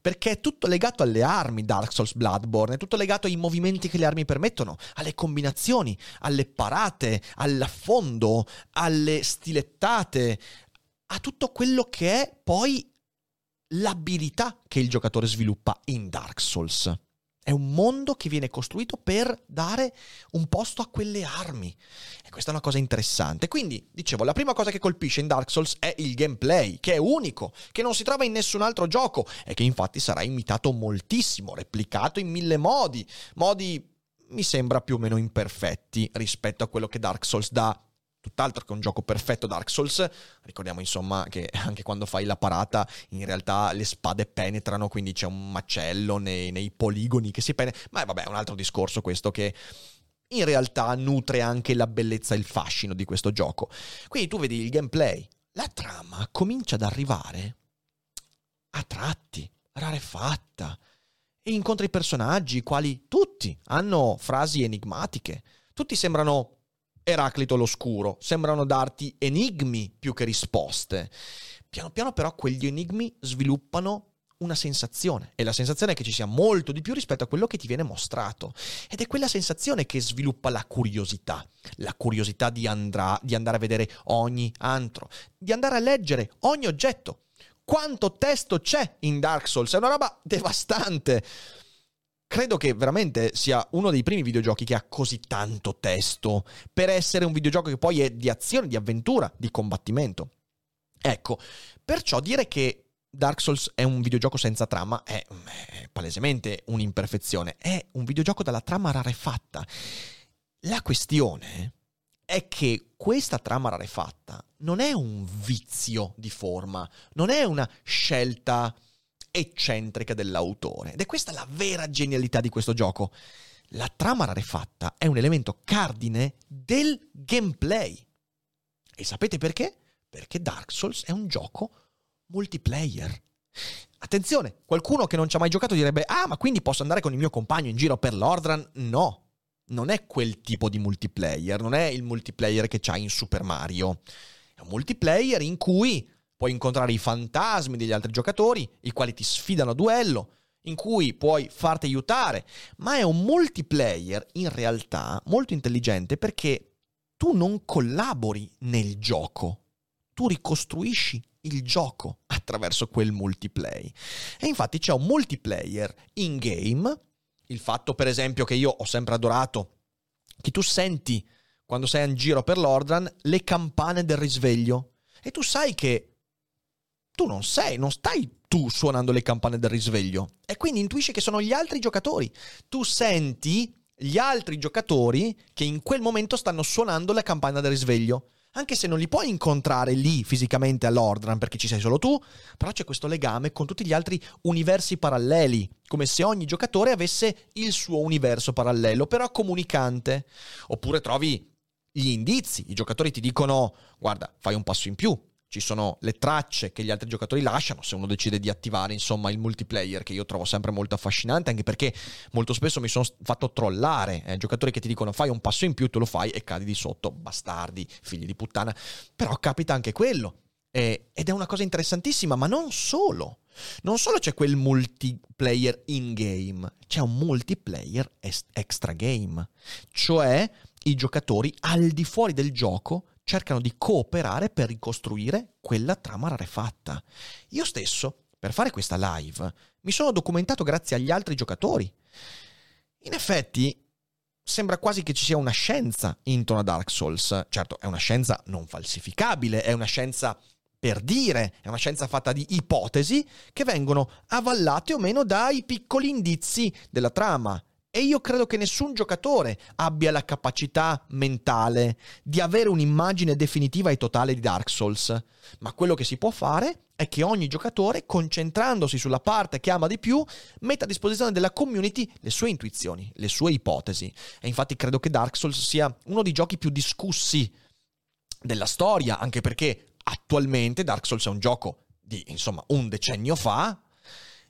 Perché è tutto legato alle armi Dark Souls Bloodborne, è tutto legato ai movimenti che le armi permettono, alle combinazioni, alle parate, all'affondo, alle stilettate, a tutto quello che è poi l'abilità che il giocatore sviluppa in Dark Souls. È un mondo che viene costruito per dare un posto a quelle armi. E questa è una cosa interessante. Quindi, dicevo, la prima cosa che colpisce in Dark Souls è il gameplay, che è unico, che non si trova in nessun altro gioco e che infatti sarà imitato moltissimo, replicato in mille modi. Modi mi sembra più o meno imperfetti rispetto a quello che Dark Souls dà tutt'altro che un gioco perfetto Dark Souls. Ricordiamo insomma che *laughs* anche quando fai la parata in realtà le spade penetrano, quindi c'è un macello nei, nei poligoni che si penetra. Ma vabbè, è un altro discorso questo che in realtà nutre anche la bellezza e il fascino di questo gioco. Quindi tu vedi il gameplay, la trama comincia ad arrivare a tratti, rarefatta, e incontri personaggi quali tutti hanno frasi enigmatiche, tutti sembrano Eraclito l'Oscuro, sembrano darti enigmi più che risposte. Piano piano però quegli enigmi sviluppano una sensazione e la sensazione è che ci sia molto di più rispetto a quello che ti viene mostrato ed è quella sensazione che sviluppa la curiosità, la curiosità di, andrà, di andare a vedere ogni antro, di andare a leggere ogni oggetto. Quanto testo c'è in Dark Souls? È una roba devastante credo che veramente sia uno dei primi videogiochi che ha così tanto testo per essere un videogioco che poi è di azione, di avventura, di combattimento. Ecco, perciò dire che Dark Souls è un videogioco senza trama è, è palesemente un'imperfezione, è un videogioco dalla trama rarefatta. La questione è che questa trama rarefatta non è un vizio di forma, non è una scelta eccentrica dell'autore. Ed è questa la vera genialità di questo gioco. La trama rarefatta è un elemento cardine del gameplay. E sapete perché? Perché Dark Souls è un gioco multiplayer. Attenzione, qualcuno che non ci ha mai giocato direbbe: Ah, ma quindi posso andare con il mio compagno in giro per l'Ordran? No, non è quel tipo di multiplayer, non è il multiplayer che c'hai in Super Mario. È un multiplayer in cui puoi incontrare i fantasmi degli altri giocatori, i quali ti sfidano a duello, in cui puoi farti aiutare, ma è un multiplayer in realtà molto intelligente perché tu non collabori nel gioco, tu ricostruisci il gioco attraverso quel multiplayer. E infatti c'è un multiplayer in game, il fatto per esempio che io ho sempre adorato, che tu senti quando sei in giro per l'Ordran le campane del risveglio. E tu sai che tu non sei, non stai tu suonando le campane del risveglio e quindi intuisci che sono gli altri giocatori. Tu senti gli altri giocatori che in quel momento stanno suonando la campana del risveglio. Anche se non li puoi incontrare lì fisicamente all'Ordran perché ci sei solo tu, però c'è questo legame con tutti gli altri universi paralleli, come se ogni giocatore avesse il suo universo parallelo, però comunicante. Oppure trovi gli indizi, i giocatori ti dicono guarda, fai un passo in più, ci sono le tracce che gli altri giocatori lasciano se uno decide di attivare insomma il multiplayer che io trovo sempre molto affascinante anche perché molto spesso mi sono fatto trollare eh, giocatori che ti dicono fai un passo in più tu lo fai e cadi di sotto bastardi figli di puttana. Però capita anche quello eh, ed è una cosa interessantissima ma non solo. Non solo c'è quel multiplayer in game c'è un multiplayer extra game cioè i giocatori al di fuori del gioco cercano di cooperare per ricostruire quella trama rarefatta. Io stesso, per fare questa live, mi sono documentato grazie agli altri giocatori. In effetti, sembra quasi che ci sia una scienza intorno a Dark Souls. Certo, è una scienza non falsificabile, è una scienza per dire, è una scienza fatta di ipotesi che vengono avallate o meno dai piccoli indizi della trama. E io credo che nessun giocatore abbia la capacità mentale di avere un'immagine definitiva e totale di Dark Souls. Ma quello che si può fare è che ogni giocatore, concentrandosi sulla parte che ama di più, metta a disposizione della community le sue intuizioni, le sue ipotesi. E infatti credo che Dark Souls sia uno dei giochi più discussi della storia, anche perché attualmente Dark Souls è un gioco di, insomma, un decennio fa,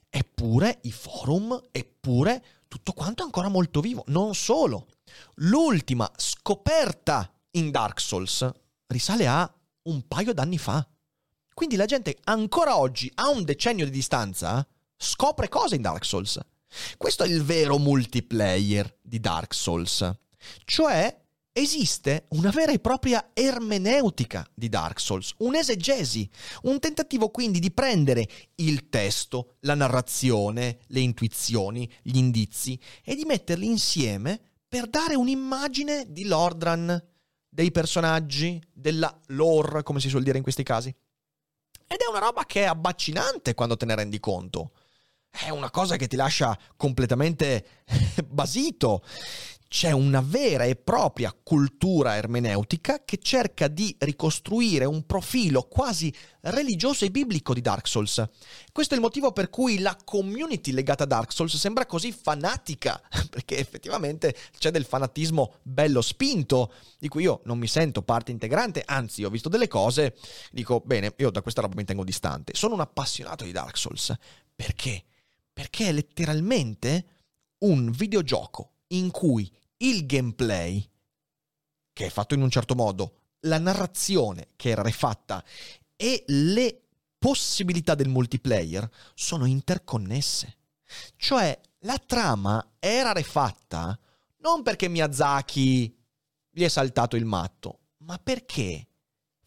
Eppure i forum, eppure tutto quanto è ancora molto vivo. Non solo. L'ultima scoperta in Dark Souls risale a un paio d'anni fa. Quindi la gente ancora oggi, a un decennio di distanza, scopre cose in Dark Souls. Questo è il vero multiplayer di Dark Souls. Cioè, esiste una vera e propria ermeneutica di Dark Souls, un'esegesi, un tentativo quindi di prendere il testo, la narrazione, le intuizioni, gli indizi e di metterli insieme per dare un'immagine di Lordran, dei personaggi, della lore, come si suol dire in questi casi. Ed è una roba che è abbaccinante quando te ne rendi conto. È una cosa che ti lascia completamente *laughs* basito c'è una vera e propria cultura ermeneutica che cerca di ricostruire un profilo quasi religioso e biblico di Dark Souls. Questo è il motivo per cui la community legata a Dark Souls sembra così fanatica, *laughs* perché effettivamente c'è del fanatismo bello spinto, di cui io non mi sento parte integrante, anzi ho visto delle cose, dico bene, io da questa roba mi tengo distante. Sono un appassionato di Dark Souls. Perché? Perché è letteralmente un videogioco in cui il gameplay, che è fatto in un certo modo, la narrazione che era rifatta e le possibilità del multiplayer sono interconnesse. Cioè, la trama era rifatta non perché Miyazaki gli è saltato il matto, ma perché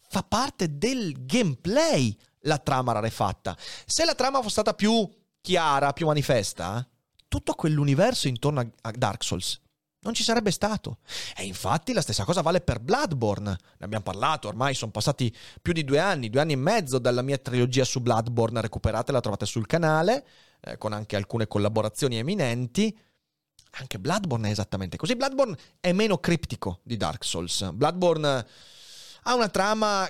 fa parte del gameplay la trama rarefatta. Se la trama fosse stata più chiara, più manifesta, tutto quell'universo intorno a Dark Souls non ci sarebbe stato. E infatti la stessa cosa vale per Bloodborne. Ne abbiamo parlato, ormai sono passati più di due anni, due anni e mezzo dalla mia trilogia su Bloodborne, recuperate, la trovate sul canale, eh, con anche alcune collaborazioni eminenti. Anche Bloodborne è esattamente così. Bloodborne è meno criptico di Dark Souls. Bloodborne ha una trama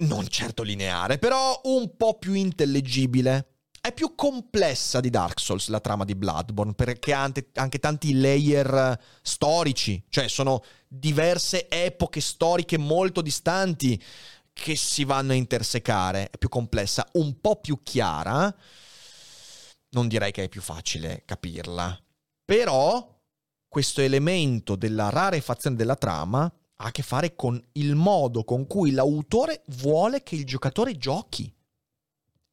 non certo lineare, però un po' più intellegibile è più complessa di Dark Souls la trama di Bloodborne perché ha anche tanti layer storici, cioè sono diverse epoche storiche molto distanti che si vanno a intersecare. È più complessa, un po' più chiara. Non direi che è più facile capirla. Però questo elemento della rarefazione della trama ha a che fare con il modo con cui l'autore vuole che il giocatore giochi.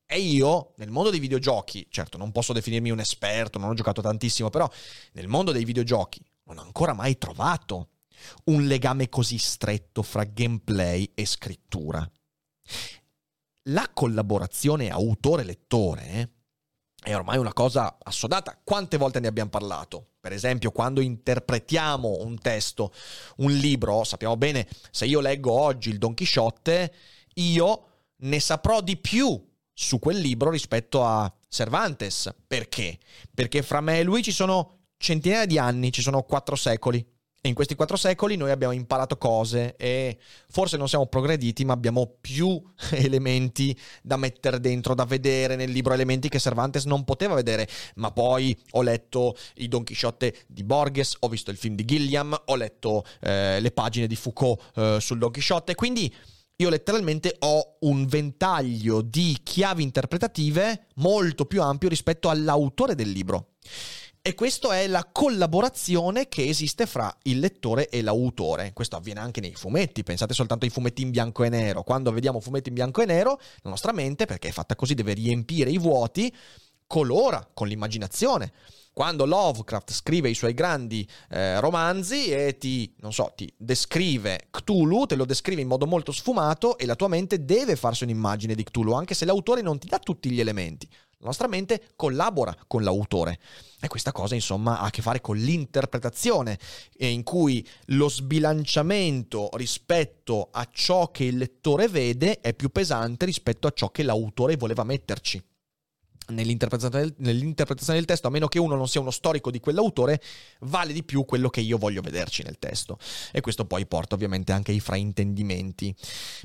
E io, nel mondo dei videogiochi, certo non posso definirmi un esperto, non ho giocato tantissimo, però nel mondo dei videogiochi non ho ancora mai trovato un legame così stretto fra gameplay e scrittura. La collaborazione autore-lettore è ormai una cosa assodata. Quante volte ne abbiamo parlato? Per esempio, quando interpretiamo un testo, un libro, sappiamo bene, se io leggo oggi il Don Chisciotte, io ne saprò di più su quel libro rispetto a Cervantes. Perché? Perché fra me e lui ci sono centinaia di anni, ci sono quattro secoli. E in questi quattro secoli noi abbiamo imparato cose e forse non siamo progrediti, ma abbiamo più *laughs* elementi da mettere dentro, da vedere nel libro, elementi che Cervantes non poteva vedere. Ma poi ho letto i Don Chisciotte di Borges, ho visto il film di Gilliam, ho letto eh, le pagine di Foucault eh, sul Don Chisciotte, quindi io letteralmente ho un ventaglio di chiavi interpretative molto più ampio rispetto all'autore del libro. E questa è la collaborazione che esiste fra il lettore e l'autore. Questo avviene anche nei fumetti, pensate soltanto ai fumetti in bianco e nero. Quando vediamo fumetti in bianco e nero, la nostra mente, perché è fatta così, deve riempire i vuoti, colora con l'immaginazione quando Lovecraft scrive i suoi grandi eh, romanzi e ti, so, ti descrive Cthulhu, te lo descrive in modo molto sfumato e la tua mente deve farsi un'immagine di Cthulhu, anche se l'autore non ti dà tutti gli elementi. La nostra mente collabora con l'autore. E questa cosa, insomma, ha a che fare con l'interpretazione, in cui lo sbilanciamento rispetto a ciò che il lettore vede è più pesante rispetto a ciò che l'autore voleva metterci nell'interpretazione del, nell'interpretazione del, testo, a meno che uno non sia uno storico di quell'autore, vale di più quello che io voglio vederci nel testo. E questo poi porta ovviamente anche ai fraintendimenti.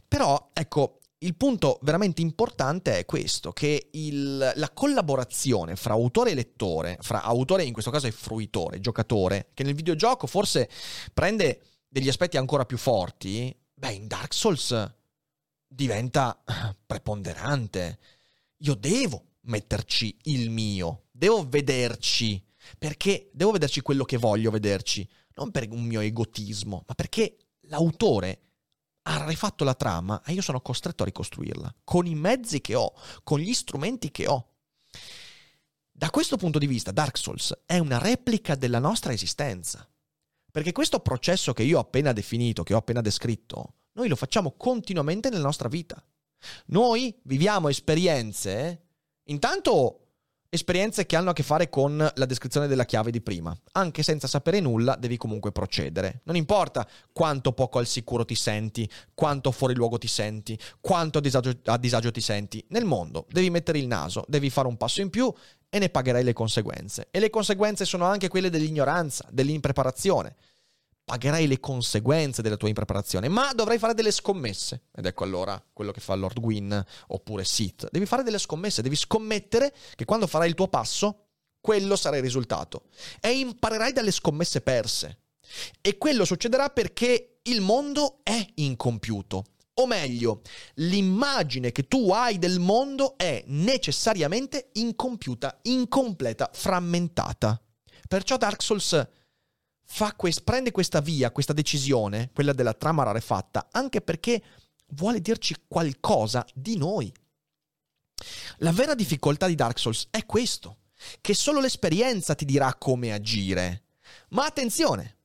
Però, ecco, il punto veramente importante è questo, che il, la collaborazione fra autore e lettore, fra autore in questo caso è fruitore, giocatore, che nel videogioco forse prende degli aspetti ancora più forti, beh, in Dark Souls diventa preponderante. Io devo metterci il mio, devo vederci, perché devo vederci quello che voglio vederci, non per un mio egotismo, ma perché l'autore ha rifatto la trama e io sono costretto a ricostruirla, con i mezzi che ho, con gli strumenti che ho. Da questo punto di vista, Dark Souls è una replica della nostra esistenza. Perché questo processo che io ho appena definito, che ho appena descritto, noi lo facciamo continuamente nella nostra vita. Noi viviamo esperienze, intanto esperienze che hanno a che fare con la descrizione della chiave di prima. Anche senza sapere nulla devi comunque procedere. Non importa quanto poco al sicuro ti senti, quanto fuori luogo ti senti, quanto a disagio, a disagio ti senti. Nel mondo devi mettere il naso, devi fare un passo in più e ne pagherai le conseguenze. E le conseguenze sono anche quelle dell'ignoranza, dell'impreparazione. Pagherai le conseguenze della tua impreparazione, ma dovrai fare delle scommesse. Ed ecco allora quello che fa Lord Gwyn oppure Sith. Devi fare delle scommesse, devi scommettere che quando farai il tuo passo, quello sarà il risultato. E imparerai dalle scommesse perse. E quello succederà perché il mondo è incompiuto. O meglio, l'immagine che tu hai del mondo è necessariamente incompiuta, incompleta, frammentata. Perciò Dark Souls quest- prende questa via, questa decisione, quella della trama rarefatta, anche perché vuole dirci qualcosa di noi. La vera difficoltà di Dark Souls è questo, che solo l'esperienza ti dirà come agire. Ma attenzione,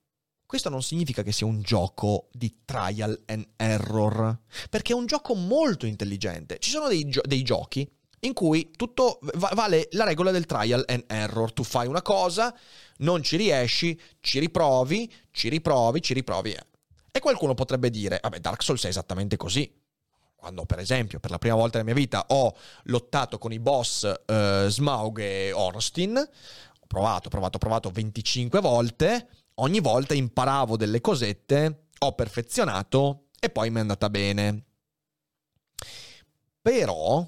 questo non significa che sia un gioco di trial and error, perché è un gioco molto intelligente. Ci sono dei, gio- dei giochi in cui tutto va- vale la regola del trial and error. Tu fai una cosa, non ci riesci, ci riprovi, ci riprovi, ci riprovi. E qualcuno potrebbe dire, vabbè, Dark Souls è esattamente così. Quando, per esempio, per la prima volta nella mia vita ho lottato con i boss eh, Smaug e Ornstein, ho provato, provato, provato 25 volte ogni volta imparavo delle cosette, ho perfezionato e poi mi è andata bene. Però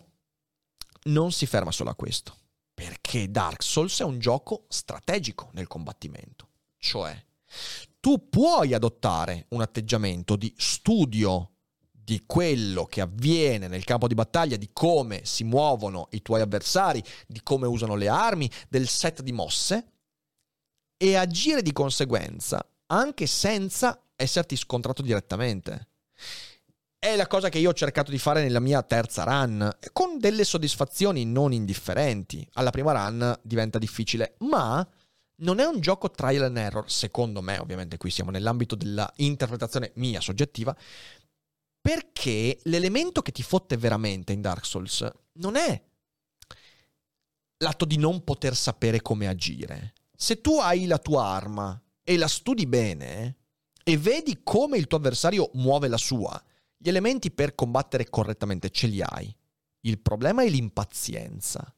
non si ferma solo a questo, perché Dark Souls è un gioco strategico nel combattimento. Cioè, tu puoi adottare un atteggiamento di studio di quello che avviene nel campo di battaglia, di come si muovono i tuoi avversari, di come usano le armi, del set di mosse, e agire di conseguenza anche senza esserti scontrato direttamente. È la cosa che io ho cercato di fare nella mia terza run, con delle soddisfazioni non indifferenti. Alla prima run diventa difficile, ma non è un gioco trial and error, secondo me, ovviamente qui siamo nell'ambito della interpretazione mia soggettiva, perché l'elemento che ti fotte veramente in Dark Souls non è l'atto di non poter sapere come agire, se tu hai la tua arma e la studi bene e vedi come il tuo avversario muove la sua, gli elementi per combattere correttamente ce li hai. Il problema è l'impazienza.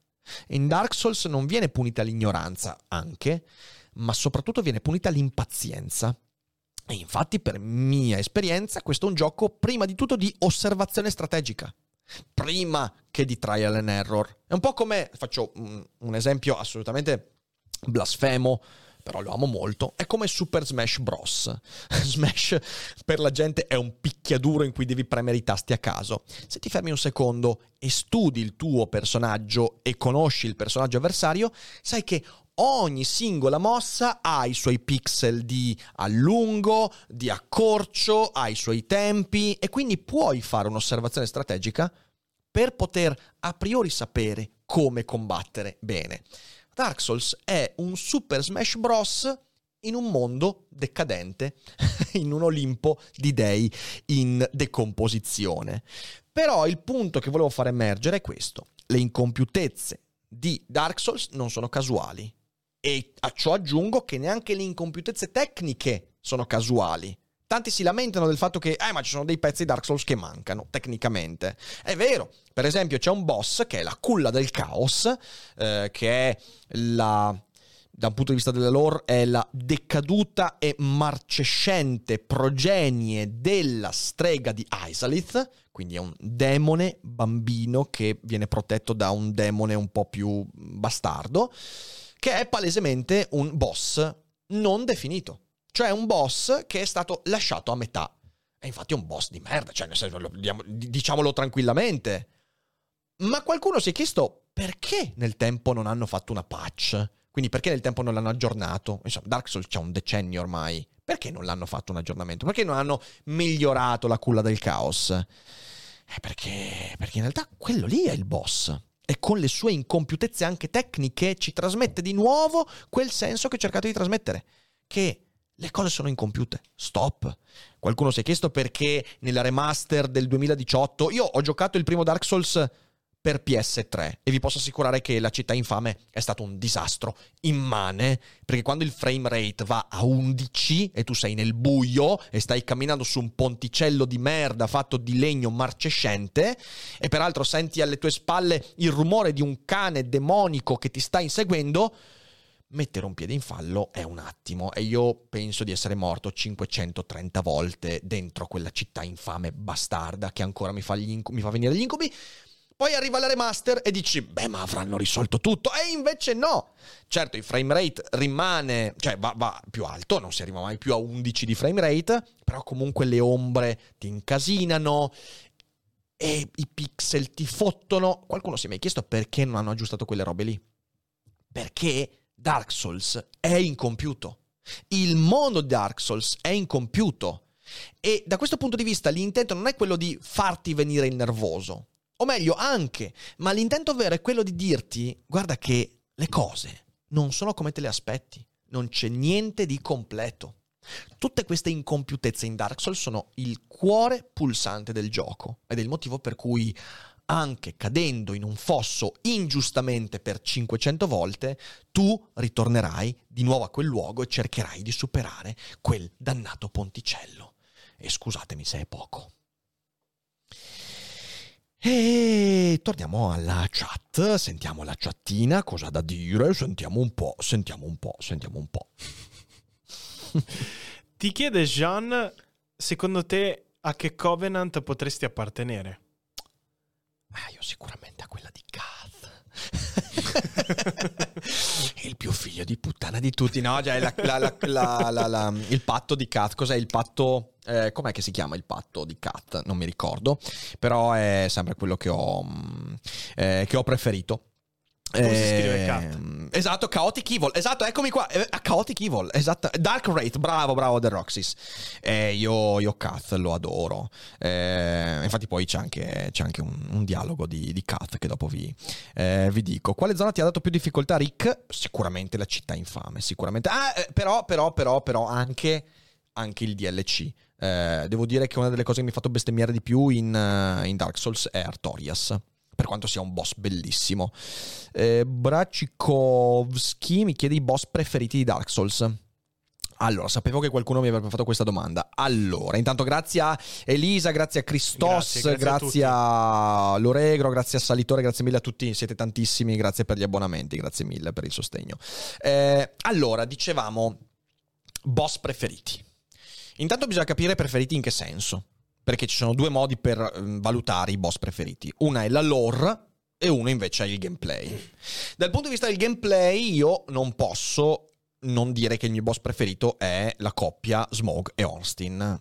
In Dark Souls non viene punita l'ignoranza, anche, ma soprattutto viene punita l'impazienza. E infatti, per mia esperienza, questo è un gioco prima di tutto di osservazione strategica, prima che di trial and error. È un po' come, faccio un, esempio assolutamente blasfemo, però lo amo molto, è come Super Smash Bros. *laughs* Smash per la gente è un picchiaduro in cui devi premere i tasti a caso. Se ti fermi un secondo e studi il tuo personaggio e conosci il personaggio avversario, sai che ogni singola mossa ha i suoi pixel di allungo, di accorcio, ha i suoi tempi e quindi puoi fare un'osservazione strategica per poter a priori sapere come combattere bene. Dark Souls è un Super Smash Bros. in un mondo decadente, *laughs* in un Olimpo di dei in decomposizione. Però il punto che volevo far emergere è questo. Le incompiutezze di Dark Souls non sono casuali. E a ciò aggiungo che neanche le incompiutezze tecniche sono casuali. Tanti si lamentano del fatto che, eh, ma ci sono dei pezzi Dark Souls che mancano, tecnicamente. È vero, per esempio c'è un boss che è la culla del caos, eh, che è la, da un punto di vista della lore, è la decaduta e marcescente progenie della strega di Isalith, quindi è un demone bambino che viene protetto da un demone un po' più bastardo, che è palesemente un boss non definito. Cioè un boss che è stato lasciato a metà. E infatti è un boss di merda, cioè nel senso, diciamolo tranquillamente. Ma qualcuno si è chiesto perché nel tempo non hanno fatto una patch? Quindi perché nel tempo non l'hanno aggiornato? Insomma, Dark Souls c'ha un decennio ormai. Perché non l'hanno fatto un aggiornamento? Perché non hanno migliorato la culla del caos? Eh, perché, perché in realtà quello lì è il boss. E con le sue incompiutezze anche tecniche ci trasmette di nuovo quel senso che ho cercato di trasmettere. Che le cose sono incompiute. Stop. Qualcuno si è chiesto perché nella remaster del 2018 io ho giocato il primo Dark Souls per PS3 e vi posso assicurare che la città infame è stato un disastro immane perché quando il frame rate va a 11 e tu sei nel buio e stai camminando su un ponticello di merda fatto di legno marcescente e peraltro senti alle tue spalle il rumore di un cane demonico che ti sta inseguendo mettere un piede in fallo è un attimo e io penso di essere morto 530 volte dentro quella città infame bastarda che ancora mi fa, inc- mi fa venire gli incubi poi arriva la remaster e dici, beh, ma avranno risolto tutto. E invece no. Certo, il frame rate rimane, cioè va, va, più alto, non si arriva mai più a 11 di frame rate, però comunque le ombre ti incasinano e i pixel ti fottono. Qualcuno si è mai chiesto perché non hanno aggiustato quelle robe lì? Perché Dark Souls è incompiuto. Il mondo Dark Souls è incompiuto. E da questo punto di vista l'intento non è quello di farti venire il nervoso, o meglio anche, ma l'intento vero è quello di dirti, guarda che le cose non sono come te le aspetti, non c'è niente di completo. Tutte queste incompiutezze in Dark Souls sono il cuore pulsante del gioco ed è il motivo per cui anche cadendo in un fosso ingiustamente per 500 volte, tu ritornerai di nuovo a quel luogo e cercherai di superare quel dannato ponticello. E scusatemi se è poco. E torniamo alla chat, sentiamo la chattina, cosa da dire, sentiamo un po', sentiamo un po', sentiamo un po'. Ti chiede Jean, secondo te a che Covenant potresti appartenere? Ah, io sicuramente a quella di Kath. *laughs* il più figlio di puttana di tutti, no? Già, la, la, la, il patto di Kath, cos'è il patto eh, com'è che si chiama il patto di Cat? Non mi ricordo, però è sempre quello che ho, mm, eh, che ho preferito. Come si scrive Cat? Ehm, esatto, Chaotic Evil. Esatto, eccomi qua. Eh, Chaotic Evil. Esatto. Dark Wraith. Bravo, bravo, The Roxys. Eh, io, io Kath lo adoro. Eh, infatti, poi c'è anche, c'è anche un, un, dialogo di, di Kath che dopo vi, eh, vi, dico. Quale zona ti ha dato più difficoltà, Rick? Sicuramente la città infame. Sicuramente. Ah, eh, però, però, però, però, anche, anche il DLC. Eh, devo dire che una delle cose che mi ha fatto bestemmiare di più in, in Dark Souls è Artorias per quanto sia un boss bellissimo. Eh, Bracikovski mi chiede i boss preferiti di Dark Souls. Allora, sapevo che qualcuno mi avrebbe fatto questa domanda. Allora, intanto grazie a Elisa, grazie a Christos, grazie, grazie, grazie a, a, Loregro, grazie a Salitore, grazie mille a tutti, siete tantissimi, grazie per gli abbonamenti, grazie mille per il sostegno. Eh, allora, dicevamo, boss preferiti. Intanto bisogna capire preferiti in che senso, perché ci sono due modi per um, valutare i boss preferiti. Una è la lore e uno invece è il gameplay. Dal punto di vista del gameplay io non posso non dire che il mio boss preferito è la coppia Smog e Ornstein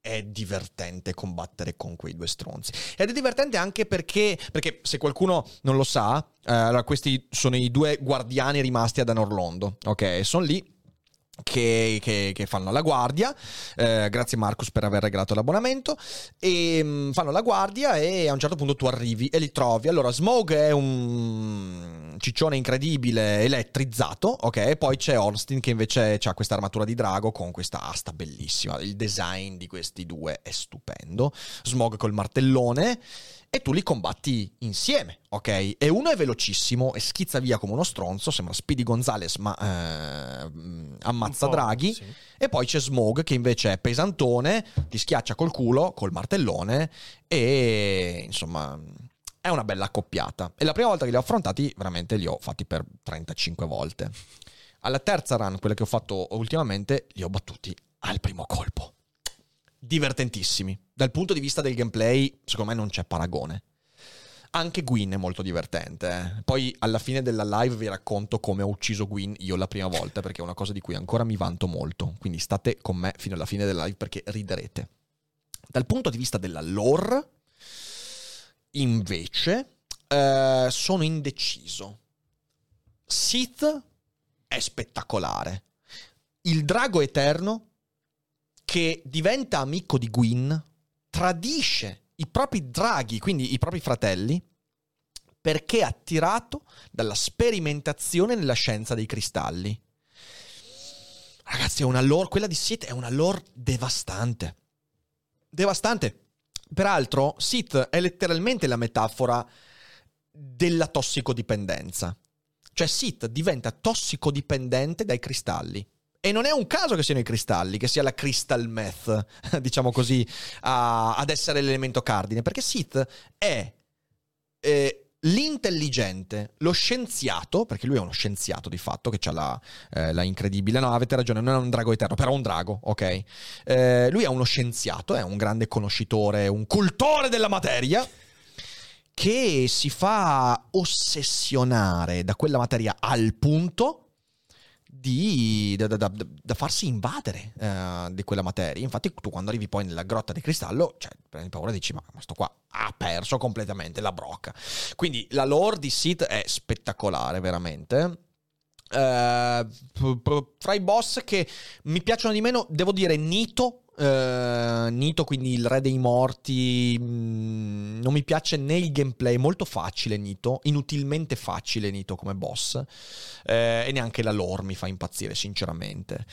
è divertente combattere con quei due stronzi. Ed è divertente anche perché, perché se qualcuno non lo sa, eh, questi sono i due guardiani rimasti ad Anorlondo, ok? Sono lì che, che, che, fanno la guardia. Eh, grazie Marcus per aver regalato l'abbonamento. E mh, mm, fanno la guardia e a un certo punto tu arrivi e li trovi. Allora, Smog è un ciccione incredibile, elettrizzato, ok? E poi c'è Ornstein che invece ha questa armatura di drago con questa asta bellissima. Il design di questi due è stupendo. Smog col martellone e tu li combatti insieme, ok? E uno è velocissimo e schizza via come uno stronzo, sembra Speedy Gonzales, ma eh, ammazza draghi. Sì. E poi c'è Smog che invece è pesantone, ti schiaccia col culo, col martellone e insomma è una bella accoppiata. E la prima volta che li ho affrontati, veramente li ho fatti per 35 volte. Alla terza run, quella che ho fatto ultimamente, li ho battuti al primo colpo divertentissimi. Dal punto di vista del gameplay, secondo me non c'è paragone. Anche Gwyn è molto divertente. Eh. Poi alla fine della live vi racconto come ho ucciso Gwyn io la prima volta, perché è una cosa di cui ancora mi vanto molto. Quindi state con me fino alla fine della live perché riderete. Dal punto di vista della lore, invece, Eh, sono indeciso. Sith è spettacolare. Il drago eterno che diventa amico di Gwyn tradisce i propri draghi, quindi i propri fratelli, perché è attirato dalla sperimentazione nella scienza dei cristalli. Ragazzi, è una lore, quella di Sith è una lore devastante. Devastante. Peraltro, Sith è letteralmente la metafora della tossicodipendenza. Cioè Sith diventa tossicodipendente dai cristalli. E non è un caso che siano i cristalli, che sia la crystal meth, *laughs* diciamo così, a- ad essere l'elemento cardine, perché Sith è eh, l'intelligente, lo scienziato, perché lui è uno scienziato di fatto, che ha la, eh, la incredibile, no avete ragione, non è un drago eterno, però è un drago, ok? Eh, lui è uno scienziato, è un grande conoscitore, un cultore della materia, che si fa ossessionare da quella materia al punto di, da, da- da- farsi invadere eh, di quella materia. Infatti, tu quando arrivi poi nella grotta di cristallo, cioè, prendi paura e dici: Ma questo qua ha perso completamente la brocca. Quindi la lore di Sith è spettacolare, veramente. Eh, fra i boss che mi piacciono di meno, devo dire Nito. Eh, Nito, quindi il re dei morti, mm, non mi piace né il gameplay, molto facile Nito, inutilmente facile Nito come boss, eh, e neanche la lore mi fa impazzire sinceramente.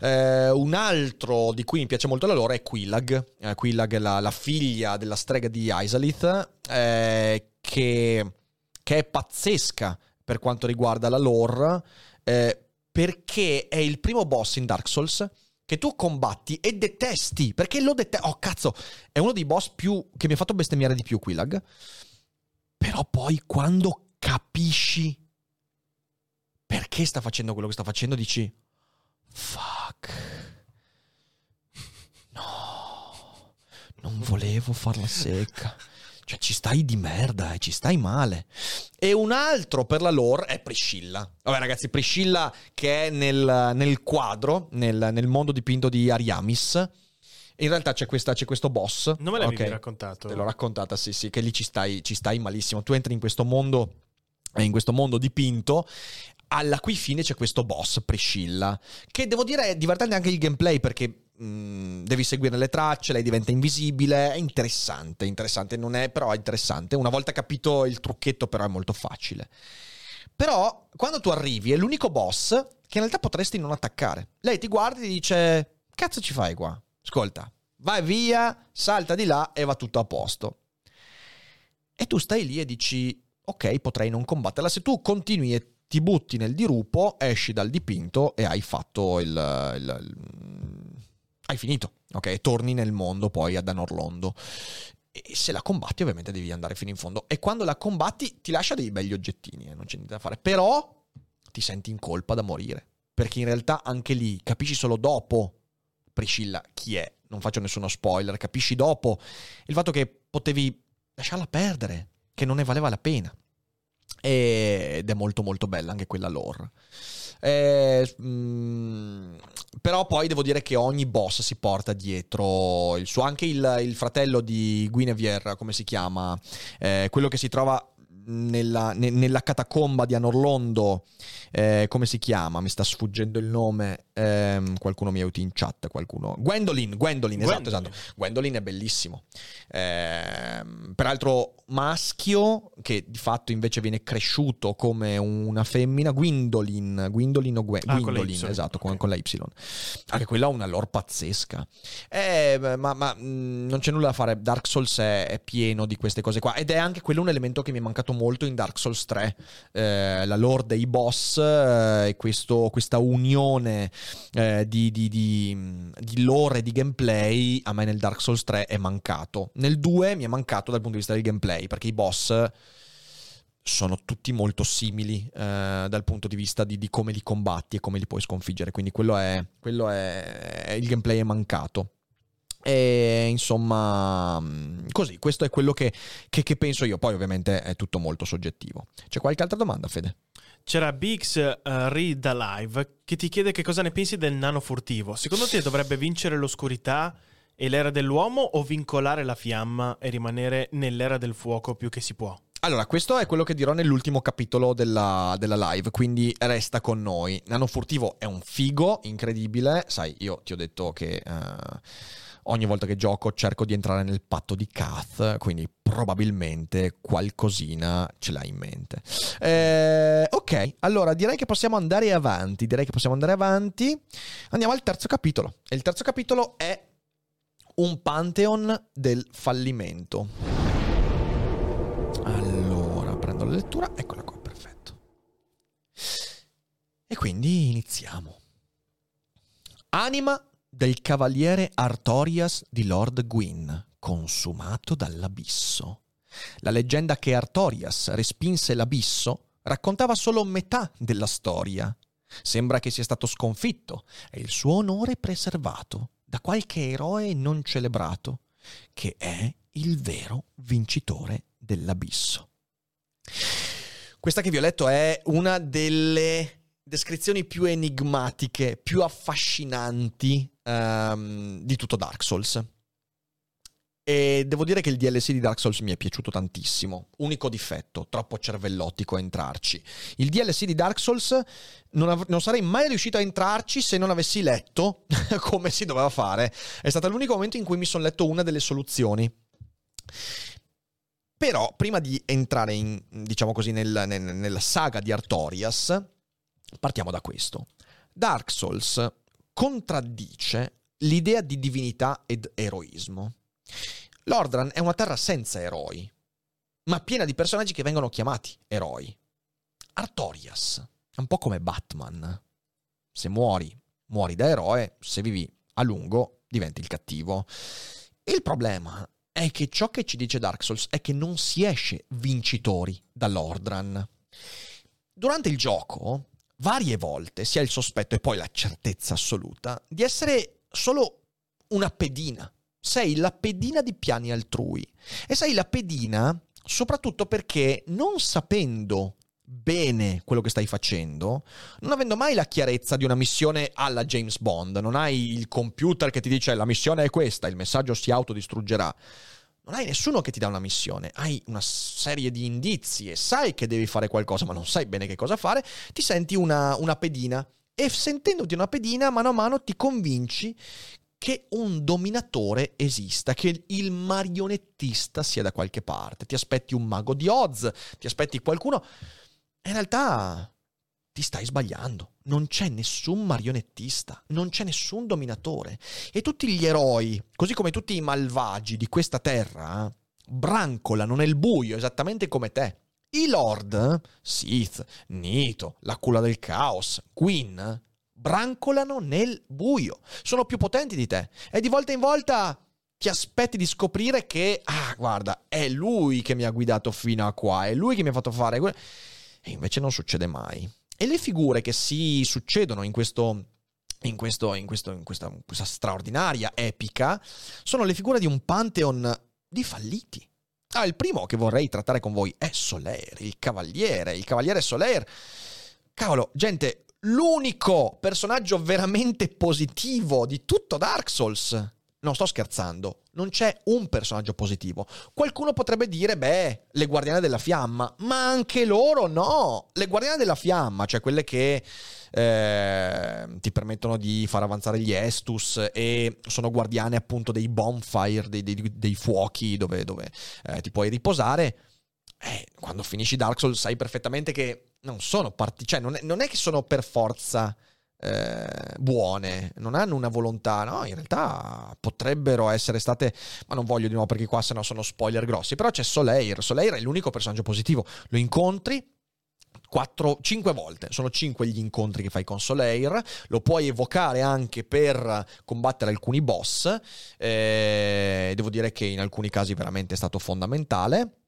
Eh, un altro di cui mi piace molto la lore è Quillag, Quillag è la, la figlia della strega di Isalith, che, che è pazzesca per quanto riguarda la lore, perché è il primo boss in Dark Souls che tu combatti e detesti, perché lo detesti. Oh, cazzo, è uno dei boss più che mi ha fatto bestemmiare di più Quillag. Però poi quando capisci perché sta facendo quello che sta facendo, dici fuck. No. Non volevo farla secca. Cioè, ci stai di merda, eh, ci stai male. E un altro per la lore è Priscilla. Vabbè, ragazzi, Priscilla che è nel, nel quadro, nel, nel mondo dipinto di Ariamis. In realtà c'è, questa- c'è questo boss. Non me l'avevi ok? raccontato. Te l'ho raccontata, sì, sì, che lì ci stai, ci stai malissimo. Tu entri in questo mondo, eh, in questo mondo dipinto, alla cui fine c'è questo boss, Priscilla, che devo dire è divertente anche il gameplay perché mh, devi seguire le tracce, lei diventa invisibile, è interessante, interessante, non è, però è interessante. Una volta capito il trucchetto però è molto facile. Però quando tu arrivi è l'unico boss che in realtà potresti non attaccare. Lei ti guarda e ti dice, cazzo ci fai qua? Ascolta, vai via, salta di là e va tutto a posto. E tu stai lì e dici, ok, potrei non combatterla. Se tu continui e ti butti nel dirupo, esci dal dipinto e hai fatto il- il- hai finito, ok? Torni nel mondo poi ad Anorlondo. E se la combatti ovviamente devi andare fino in fondo. E quando la combatti ti lascia dei belli oggettini, eh, non c'è niente da fare. Però ti senti in colpa da morire. Perché in realtà anche lì capisci solo dopo Priscilla chi è. Non faccio nessuno spoiler, capisci dopo il fatto che potevi lasciarla perdere, che non ne valeva la pena. Ed è molto molto bella anche quella lore. Eh, mm, però poi devo dire che ogni boss si porta dietro il suo. Anche il, il fratello di Guinevere, come si chiama? Eh, quello che si trova nella, ne- nella catacomba di Anorlondo. eh, come si chiama? Mi sta sfuggendo il nome. Ehm, qualcuno mi aiuti in chat. Qualcuno. Gwendolyn, Gwendolyn, esatto, esatto. Gwendolyn è bellissimo. Ehm, peraltro maschio, che di fatto invece viene cresciuto come una femmina, Gwendolyn, Gwendolyn o Gwe- Ah, con Gwendolyn, Y, esatto, con, ok. con la Y. Anche quella ha una lore pazzesca. Eh, ma, ma, mh, non c'è nulla da fare, Dark Souls è, è pieno di queste cose qua ed è anche quello un elemento che mi è mancato molto in Dark Souls 3, eh, la lore dei boss eh, e questo- questa unione eh, di, di- di- di lore e di gameplay a me nel Dark Souls 3 è mancato. Nel 2 mi è mancato dal punto di vista del gameplay perché i boss sono tutti molto simili eh, dal punto di vista di, di come li combatti e come li puoi sconfiggere. Quindi quello è, quello è, il gameplay è mancato. E insomma, mh, così, questo è quello che, che- che penso io. Poi, ovviamente, è tutto molto soggettivo. C'è qualche altra domanda, Fede? C'era Bix eh, Read Alive che ti chiede che cosa ne pensi del nano furtivo. Secondo te dovrebbe vincere l'oscurità e l'era dell'uomo o vincolare la fiamma e rimanere nell'era del fuoco più che si può? Allora, questo è quello che dirò nell'ultimo capitolo della, della live, quindi resta con noi. Nano Furtivo è un figo, incredibile. Sai, io ti ho detto che eh, ogni volta che gioco cerco di entrare nel patto di Kath, quindi probabilmente qualcosina ce l'hai in mente. Eh, ok, allora direi che possiamo andare avanti, direi che possiamo andare avanti. Andiamo al terzo capitolo. E il terzo capitolo è un pantheon del fallimento. Allora, prendo la lettura, eccola qua, perfetto. E quindi iniziamo. Anima del cavaliere Artorias di Lord Gwyn, consumato dall'abisso. La leggenda che Artorias respinse l'abisso raccontava solo metà della storia. Sembra che sia stato sconfitto e il suo onore preservato da qualche eroe non celebrato, che è il vero vincitore dell'abisso. Questa che vi ho letto è una delle descrizioni più enigmatiche, più affascinanti um, di tutto Dark Souls. E devo dire che il DLC di Dark Souls mi è piaciuto tantissimo. Unico difetto, troppo cervellottico a entrarci. Il DLC di Dark Souls non, av- non, sarei mai riuscito a entrarci se non avessi letto *laughs* come si doveva fare. È stato l'unico momento in cui mi sono letto una delle soluzioni. Però, prima di entrare in, diciamo così, nel, nel, nella saga di Artorias, partiamo da questo. Dark Souls contraddice l'idea di divinità ed eroismo. Lordran è una terra senza eroi, ma piena di personaggi che vengono chiamati eroi. Artorias è un po' come Batman. Se muori, muori da eroe, se vivi a lungo, diventi il cattivo. Il problema è che ciò che ci dice Dark Souls è che non si esce vincitori dall'Ordran. Durante il gioco, varie volte si ha il sospetto e poi la certezza assoluta di essere solo una pedina sei la pedina di piani altrui. E sei la pedina soprattutto perché non sapendo bene quello che stai facendo, non avendo mai la chiarezza di una missione alla James Bond, non hai il computer che ti dice la missione è questa, il messaggio si autodistruggerà. Non hai nessuno che ti dà una missione, hai una serie di indizi e sai che devi fare qualcosa, ma non sai bene che cosa fare, ti senti una, una pedina e sentendoti una pedina, mano a mano ti convinci che un dominatore esista, che il marionettista sia da qualche parte. Ti aspetti un mago di Oz, ti aspetti qualcuno. In realtà ti stai sbagliando. Non c'è nessun marionettista, non c'è nessun dominatore. E tutti gli eroi, così come tutti i malvagi di questa terra, brancolano nel buio esattamente come te. I lord, Sith, Nito, la culla del caos, Queen, brancolano nel buio, sono più potenti di te e di volta in volta ti aspetti di scoprire che, ah, guarda, è lui che mi ha guidato fino a qua, è lui che mi ha fatto fare. E invece non succede mai. E le figure che si succedono in questo in, questo, in, questo, in questa, questa, straordinaria epica sono le figure di un pantheon di falliti. Ah, il primo che vorrei trattare con voi è Soler, il cavaliere, il cavaliere Soler. Cavolo, gente, l'unico personaggio veramente positivo di tutto Dark Souls. Non sto scherzando, non c'è un personaggio positivo. Qualcuno potrebbe dire, beh, le guardiane della fiamma, ma anche loro no. Le guardiane della fiamma, cioè quelle che eh, ti permettono di far avanzare gli Estus e sono guardiane appunto dei bonfire, dei, dei, dei fuochi dove, dove eh, ti puoi riposare. Eh, quando finisci Dark Souls sai perfettamente che non sono parti, cioè non è, non è che sono per forza eh, buone, non hanno una volontà, no, in realtà potrebbero essere state, ma non voglio di nuovo perché qua sennò sono spoiler grossi, però c'è Soleil, Soleil è l'unico personaggio positivo, lo incontri 4, 5 volte, sono 5 gli incontri che fai con Soleil, lo puoi evocare anche per combattere alcuni boss, eh, devo dire che in alcuni casi veramente è stato fondamentale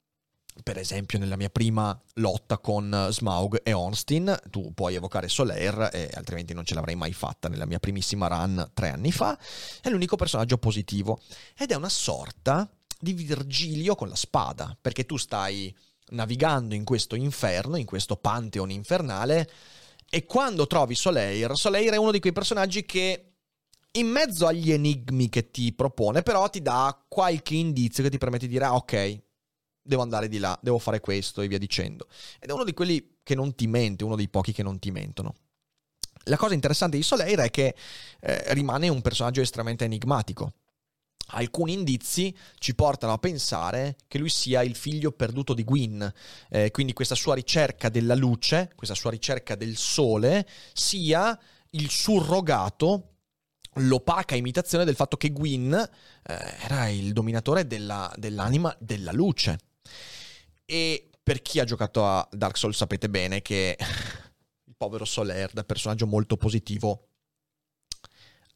per esempio nella mia prima lotta con Smaug e Ornstein, tu puoi evocare Soler, e altrimenti non ce l'avrei mai fatta nella mia primissima run tre anni fa, è l'unico personaggio positivo. Ed è una sorta di Virgilio con la spada, perché tu stai navigando in questo inferno, in questo pantheon infernale, e quando trovi Soleil, Soleil è uno di quei personaggi che in mezzo agli enigmi che ti propone, però ti dà qualche indizio che ti permette di dire, ah ok, devo andare di là, devo fare questo e via dicendo. Ed è uno di quelli che non ti mente, uno dei pochi che non ti mentono. La cosa interessante di Soleil è che eh, rimane un personaggio estremamente enigmatico. Alcuni indizi ci portano a pensare che lui sia il figlio perduto di Gwyn, eh, quindi questa sua ricerca della luce, questa sua ricerca del sole, sia il surrogato l'opaca imitazione del fatto che Gwyn eh, era il dominatore della, dell'anima della luce. E per chi ha giocato a Dark Souls sapete bene che *laughs* il povero Soler, da personaggio molto positivo,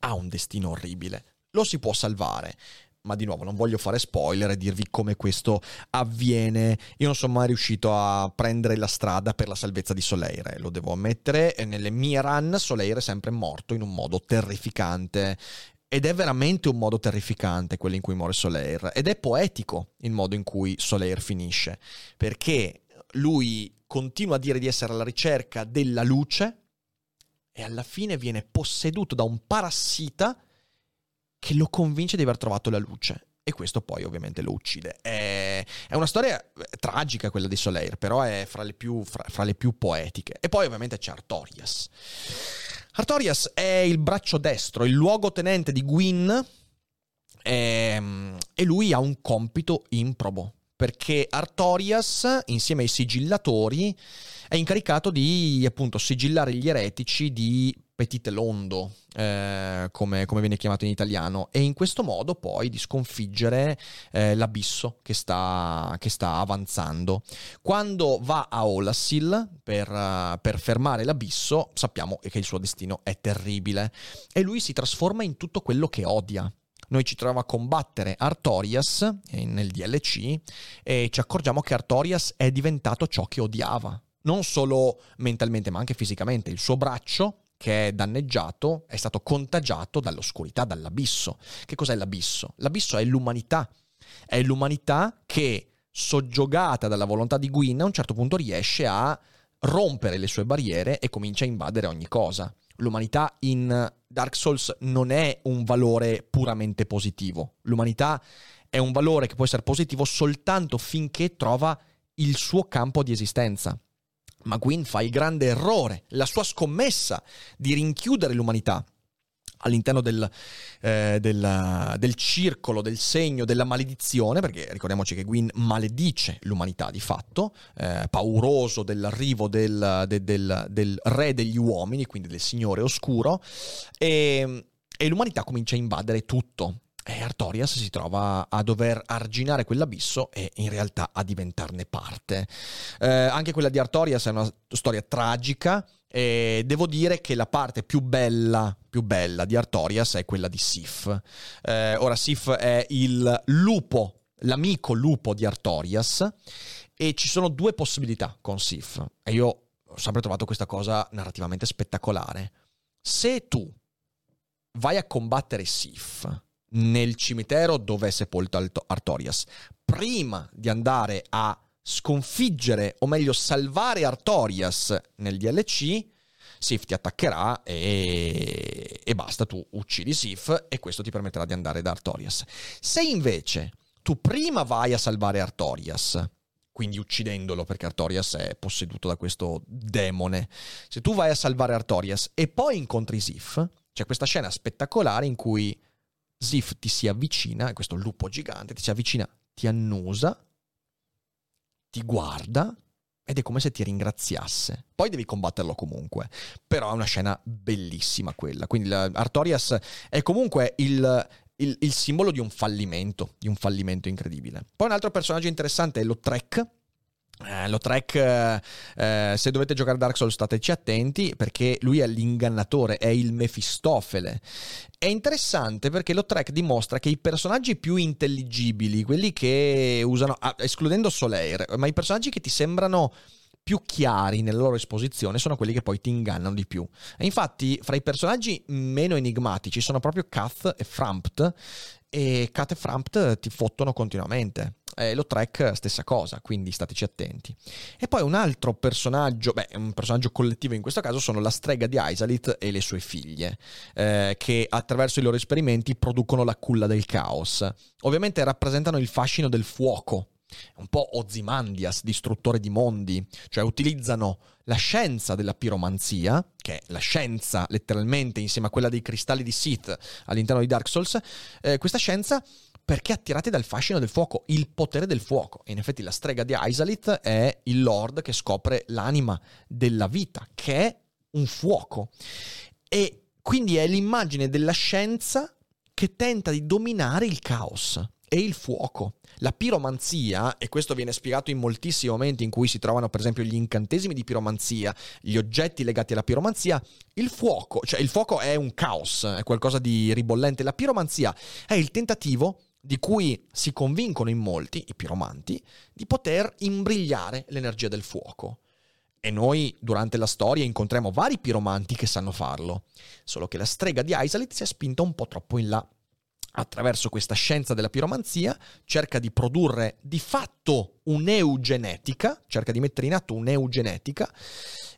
ha un destino orribile. Lo si può salvare, ma di nuovo non voglio fare spoiler e dirvi come questo avviene. Io non sono mai riuscito a prendere la strada per la salvezza di Soleire, lo devo ammettere, e nelle mie run Soleire è sempre morto in un modo terrificante. Ed è veramente un modo terrificante quello in cui muore Soleil. Ed è poetico il modo in cui Soleil finisce. Perché lui continua a dire di essere alla ricerca della luce e alla fine viene posseduto da un parassita che lo convince di aver trovato la luce. E questo poi ovviamente lo uccide. È, è una storia eh, tragica quella di Soleil, però è fra le, più, fra, fra le più poetiche. E poi ovviamente c'è Artorias. Artorias è il braccio destro, il luogotenente di Gwyn e, ehm, e lui ha un compito improbo perché Artorias, insieme ai sigillatori, è incaricato di appunto sigillare gli eretici di Petite Londo, eh, come, come, viene chiamato in italiano, e in questo modo poi di sconfiggere eh, l'abisso che sta, che sta, avanzando. Quando va a Olassil per, uh, per fermare l'abisso, sappiamo che il suo destino è terribile e lui si trasforma in tutto quello che odia noi ci troviamo a combattere Artorias eh, nel DLC e ci accorgiamo che Artorias è diventato ciò che odiava. Non solo mentalmente, ma anche fisicamente. Il suo braccio che è danneggiato è stato contagiato dall'oscurità, dall'abisso. Che cos'è l'abisso? L'abisso è l'umanità. È l'umanità che, soggiogata dalla volontà di Gwyn, a un certo punto riesce a rompere le sue barriere e comincia a invadere ogni cosa. L'umanità in Dark Souls non è un valore puramente positivo. L'umanità è un valore che può essere positivo soltanto finché trova il suo campo di esistenza. Ma Gwyn fa il grande errore, la sua scommessa di rinchiudere l'umanità all'interno del, eh, del, del, circolo, del segno, della maledizione, perché ricordiamoci che Gwyn maledice l'umanità di fatto, eh, pauroso dell'arrivo del, de, del, del, re degli uomini, quindi del signore oscuro, e, e l'umanità comincia a invadere tutto. E Artorias si trova a dover arginare quell'abisso e in realtà a diventarne parte. Eh, anche quella di Artorias è una storia tragica e devo dire che la parte più bella, più bella di Artorias è quella di Sif. Eh, ora Sif è il lupo, l'amico lupo di Artorias e ci sono due possibilità con Sif e io ho sempre trovato questa cosa narrativamente spettacolare. Se tu vai a combattere Sif nel cimitero dove è sepolto Artorias. Prima di andare a sconfiggere, o meglio salvare Artorias nel DLC, Sif ti attaccherà e, e basta, tu uccidi Sif e questo ti permetterà di andare da Artorias. Se invece tu prima vai a salvare Artorias, quindi uccidendolo perché Artorias è posseduto da questo demone, se tu vai a salvare Artorias e poi incontri Sif, c'è questa scena spettacolare in cui Sif ti si avvicina, questo lupo gigante ti si avvicina, ti annusa, ti guarda ed è come se ti ringraziasse. Poi devi combatterlo comunque. Però è una scena bellissima quella. Quindi Artorias è comunque il, il, il, simbolo di un fallimento, di un fallimento incredibile. Poi un altro personaggio interessante è lo Trek eh, lo track, eh, eh, se dovete giocare Dark Souls stateci attenti perché lui è l'ingannatore, è il Mefistofele. È interessante perché lo track dimostra che i personaggi più intelligibili, quelli che usano, ah, escludendo Soleil, ma i personaggi che ti sembrano più chiari nella loro esposizione sono quelli che poi ti ingannano di più. E infatti, fra i personaggi meno enigmatici sono proprio Kath e Frampt, e Kath e Frampt ti fottono continuamente. Eh, lo track stessa cosa, quindi stateci attenti. E poi un altro personaggio, beh, un personaggio collettivo in questo caso sono la strega di Isalith e le sue figlie, eh, che attraverso i loro esperimenti producono la culla del caos. Ovviamente rappresentano il fascino del fuoco, un po' Ozymandias, distruttore di mondi, cioè utilizzano la scienza della piromanzia, che è la scienza letteralmente insieme a quella dei cristalli di Sith all'interno di Dark Souls, eh, questa scienza perché attirati dal fascino del fuoco, il potere del fuoco. E in effetti la strega di Isalith è il lord che scopre l'anima della vita, che è un fuoco. E quindi è l'immagine della scienza che tenta di dominare il caos e il fuoco. La piromanzia, e questo viene spiegato in moltissimi momenti in cui si trovano per esempio gli incantesimi di piromanzia, gli oggetti legati alla piromanzia, il fuoco, cioè il fuoco è un caos, è qualcosa di ribollente, la piromanzia è il tentativo di cui si convincono in molti, i piromanti, di poter imbrigliare l'energia del fuoco. E noi durante la storia incontriamo vari piromanti che sanno farlo, solo che la strega di Isalith si è spinta un po' troppo in là. Attraverso questa scienza della piromanzia cerca di produrre di fatto un'eugenetica, cerca di mettere in atto un'eugenetica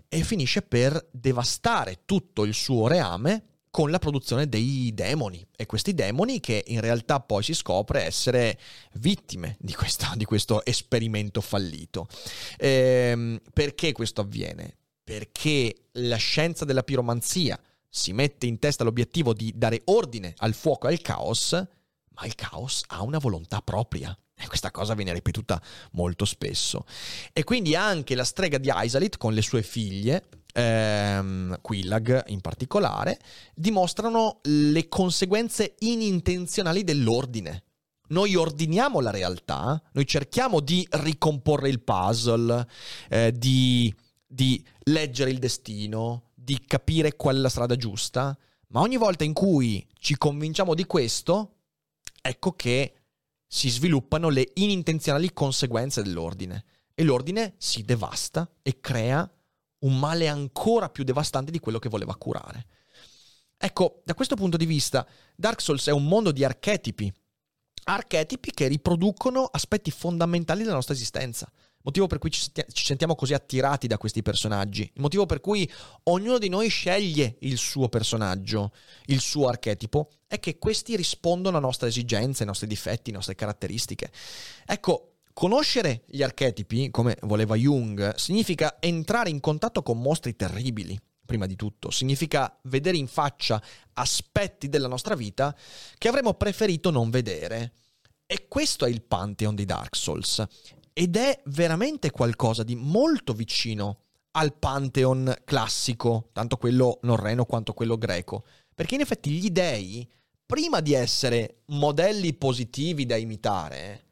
e finisce per devastare tutto il suo reame con la produzione dei demoni e questi demoni che in realtà poi si scopre essere vittime di, questa, di questo esperimento fallito. Ehm, perché questo avviene? Perché la scienza della piromanzia si mette in testa l'obiettivo di dare ordine al fuoco e al caos, ma il caos ha una volontà propria. E questa cosa viene ripetuta molto spesso. E quindi anche la strega di Isalith con le sue figlie ehm, Quillag in particolare, dimostrano le conseguenze inintenzionali dell'ordine. Noi ordiniamo la realtà, noi cerchiamo di ricomporre il puzzle, eh, di, di leggere il destino, di capire qual è la strada giusta, ma ogni volta in cui ci convinciamo di questo, ecco che si sviluppano le inintenzionali conseguenze dell'ordine e l'ordine si devasta e crea un male ancora più devastante di quello che voleva curare. Ecco, da questo punto di vista, Dark Souls è un mondo di archetipi, archetipi che riproducono aspetti fondamentali della nostra esistenza. Motivo per cui ci sentiamo così attirati da questi personaggi. Motivo per cui ognuno di noi sceglie il suo personaggio, il suo archetipo, è che questi rispondono a nostre esigenze, ai nostri difetti, alle nostre caratteristiche. Ecco, Conoscere gli archetipi, come voleva Jung, significa entrare in contatto con mostri terribili, prima di tutto. Significa vedere in faccia aspetti della nostra vita che avremmo preferito non vedere. E questo è il Pantheon di Dark Souls. Ed è veramente qualcosa di molto vicino al Pantheon classico, tanto quello norreno quanto quello greco. Perché in effetti gli dei, prima di essere modelli positivi da imitare,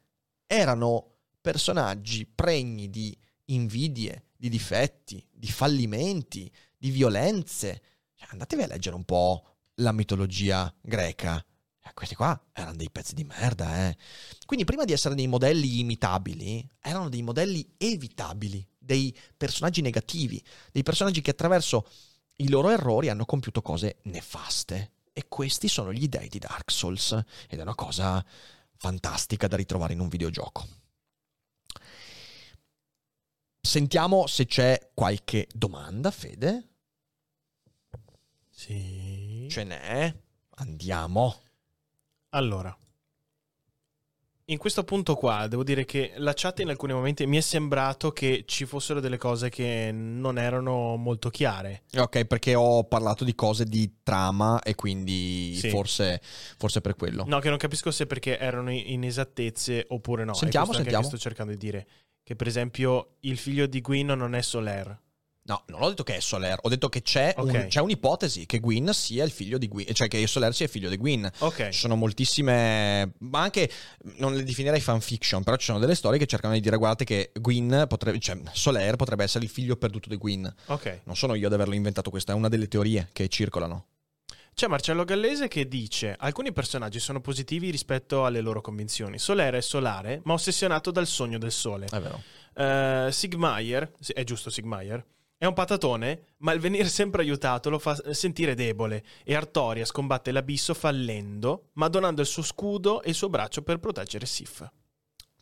erano personaggi pregni di invidie, di difetti, di fallimenti, di violenze. Cioè, andatevi a leggere un po' la mitologia greca. Eh, questi qua erano dei pezzi di merda, eh. Quindi prima di essere dei modelli imitabili, erano dei modelli evitabili, dei personaggi negativi, dei personaggi che attraverso i loro errori hanno compiuto cose nefaste. E questi sono gli dei di Dark Souls. Ed è una cosa fantastica da ritrovare in un videogioco. Sentiamo se c'è qualche domanda, Fede. Sì. Ce n'è. Andiamo. Allora, in questo punto qua devo dire che la chat in alcuni momenti mi è sembrato che ci fossero delle cose che non erano molto chiare. Ok, perché ho parlato di cose di trama e quindi sì. forse, forse per quello. No, che non capisco se perché erano inesattezze oppure no. Sentiamo, sentiamo. Che sto cercando di dire che per esempio il figlio di Gwyn non è Soler. No, non ho detto che è Soler, ho detto che c'è, okay. un, c'è, un'ipotesi che Gwyn sia il figlio di Gwyn, cioè che Soler sia il figlio di Gwyn. Ok. Ci sono moltissime, ma anche, non le definirei fanfiction, però ci sono delle storie che cercano di dire guardate che Gwyn potrebbe, cioè Soler potrebbe essere il figlio perduto di Gwyn. Ok. Non sono io ad averlo inventato, questa è una delle teorie che circolano. C'è Marcello Gallese che dice: Alcuni personaggi sono positivi rispetto alle loro convinzioni. Solere è solare, ma ossessionato dal sogno del sole. È vero. Uh, Sigmaier, è giusto Sigmaier, è un patatone, ma il venire sempre aiutato lo fa sentire debole e Artorias combatte l'abisso fallendo, ma donando il suo scudo e il suo braccio per proteggere Sif.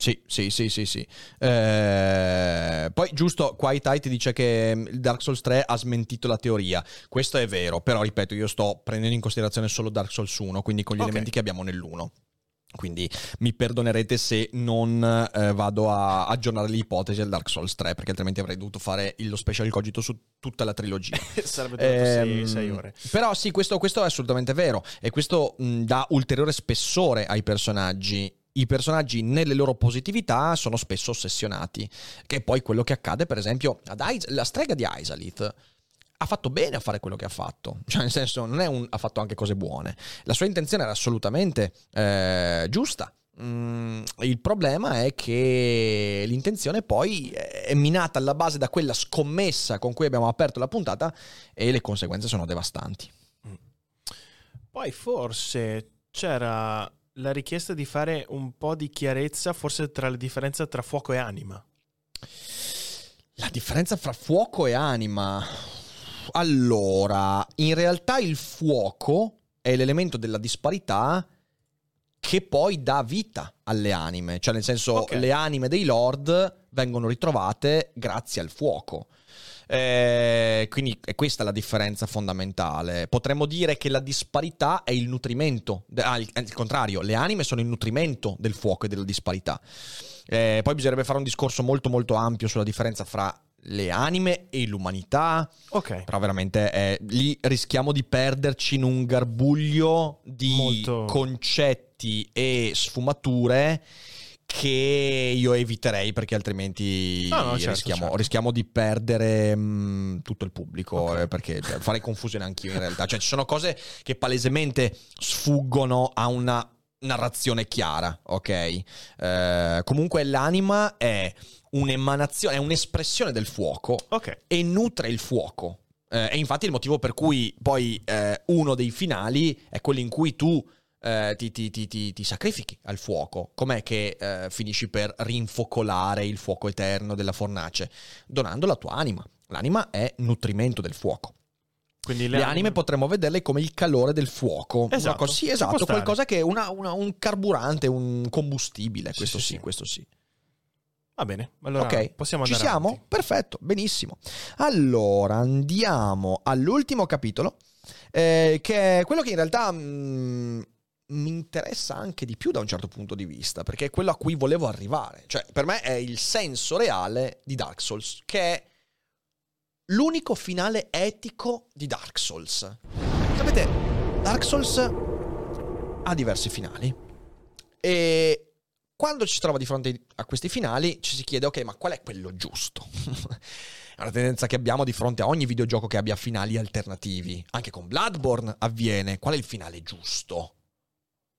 Sì, sì, sì, sì, sì. Eh, poi giusto, qua Itai ti dice che mm, Dark Souls 3 ha smentito la teoria. Questo è vero, però ripeto, io sto prendendo in considerazione solo Dark Souls 1, quindi con gli okay. elementi che abbiamo nell'1. Quindi mi perdonerete se non eh, vado a aggiornare l'ipotesi al Dark Souls 3, perché altrimenti avrei dovuto fare lo special cogito su tutta la trilogia. *laughs* Sarebbe durato 6 Ehm, ore. Però sì, questo, questo è assolutamente vero e questo mh, dà ulteriore spessore ai personaggi. I personaggi nelle loro positività sono spesso ossessionati, che è poi quello che accade per esempio ad Is- la strega di Isalith. Ha fatto bene a fare quello che ha fatto, *laughs* cioè nel senso non è un, ha fatto anche cose buone. La sua intenzione era assolutamente eh, giusta. Mm, il problema è che l'intenzione poi è minata alla base da quella scommessa con cui abbiamo aperto la puntata e le conseguenze sono devastanti. Poi forse c'era la richiesta di fare un po' di chiarezza, forse tra la differenza tra fuoco e anima. La differenza fra fuoco e anima. Allora, in realtà il fuoco è l'elemento della disparità che poi dà vita alle anime, cioè nel senso Ok. le anime dei lord vengono ritrovate grazie al fuoco. Eh, quindi è questa la differenza fondamentale. Potremmo dire che la disparità è il nutrimento, ah, il, il contrario, le anime sono il nutrimento del fuoco e della disparità. Eh, poi bisognerebbe fare un discorso molto molto ampio sulla differenza fra le anime e l'umanità, Ok. però veramente eh, lì rischiamo di perderci in un garbuglio di Molto- concetti e sfumature che io eviterei perché altrimenti No, no, certo, rischiamo, certo. rischiamo di perdere mh, tutto il pubblico Ok. eh, perché cioè, farei confusione anch'io in realtà cioè ci sono cose che palesemente sfuggono a una narrazione chiara ok Eh, comunque l'anima è un'emanazione è un'espressione del fuoco Ok. e nutre il fuoco. Eh, e infatti il motivo per cui poi eh, uno dei finali è quello in cui tu eh, ti, ti- ti- ti- sacrifichi al fuoco. Com'è che eh, finisci per rinfocolare il fuoco eterno della fornace? Donando la tua anima. L'anima è nutrimento del fuoco. Quindi Le, anime potremmo vederle come il calore del fuoco. Esatto, cosa- sì, ci esatto, qualcosa che è una- una- un carburante, un combustibile. Sì, questo sì, sì, questo sì. Va bene, allora ok, possiamo ci andare siamo? avanti. Perfetto, benissimo. Allora andiamo all'ultimo capitolo, eh, che è quello che in realtà mm, mi interessa anche di più da un certo punto di vista, perché è quello a cui volevo arrivare. Cioè, per me è il senso reale di Dark Souls, che è l'unico finale etico di Dark Souls. Sapete, Dark Souls ha diversi finali e quando ci si trova di fronte a questi finali ci si chiede ok ma qual è quello giusto? *laughs* è una tendenza che abbiamo di fronte a ogni videogioco che abbia finali alternativi. Anche con Bloodborne avviene. Qual è il finale giusto?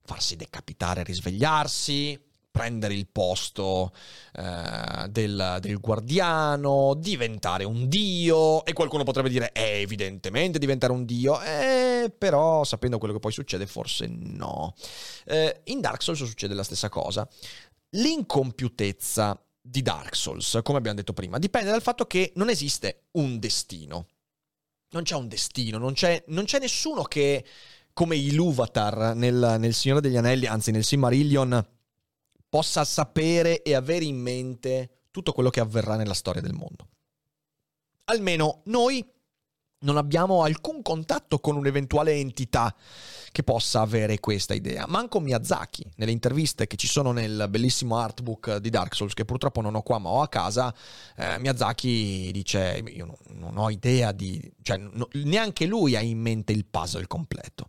Farsi decapitare risvegliarsi, prendere il posto eh, del, del guardiano, diventare un dio. E qualcuno potrebbe dire, eh, evidentemente diventare un dio. Eh, però sapendo quello che poi succede, forse no. Eh, in Dark Souls succede la stessa cosa. L'incompiutezza di Dark Souls, come abbiamo detto prima, dipende dal fatto che non esiste un destino. Non c'è un destino, non c'è, non c'è nessuno che, come Iluvatar nel, nel Signore degli Anelli, anzi nel Silmarillion, possa sapere e avere in mente tutto quello che avverrà nella storia del mondo. Almeno noi non abbiamo alcun contatto con un'eventuale entità che possa avere questa idea. Manco Miyazaki, nelle interviste che ci sono nel bellissimo artbook di Dark Souls, che purtroppo non ho qua ma ho a casa, eh, Miyazaki dice, io non, non ho idea di... cioè no- neanche lui ha in mente il puzzle completo.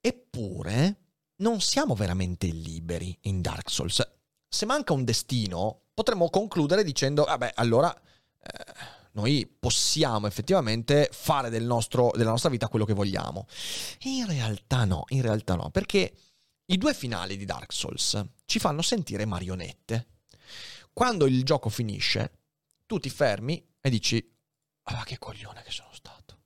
Eppure non siamo veramente liberi in Dark Souls. Se manca un destino, potremmo concludere dicendo, vabbè, allora... eh, noi possiamo effettivamente fare del nostro- della nostra vita quello che vogliamo. In realtà no, in realtà no, perché i due finali di Dark Souls ci fanno sentire marionette. Quando il gioco finisce, tu ti fermi e dici, ah che coglione che sono stato.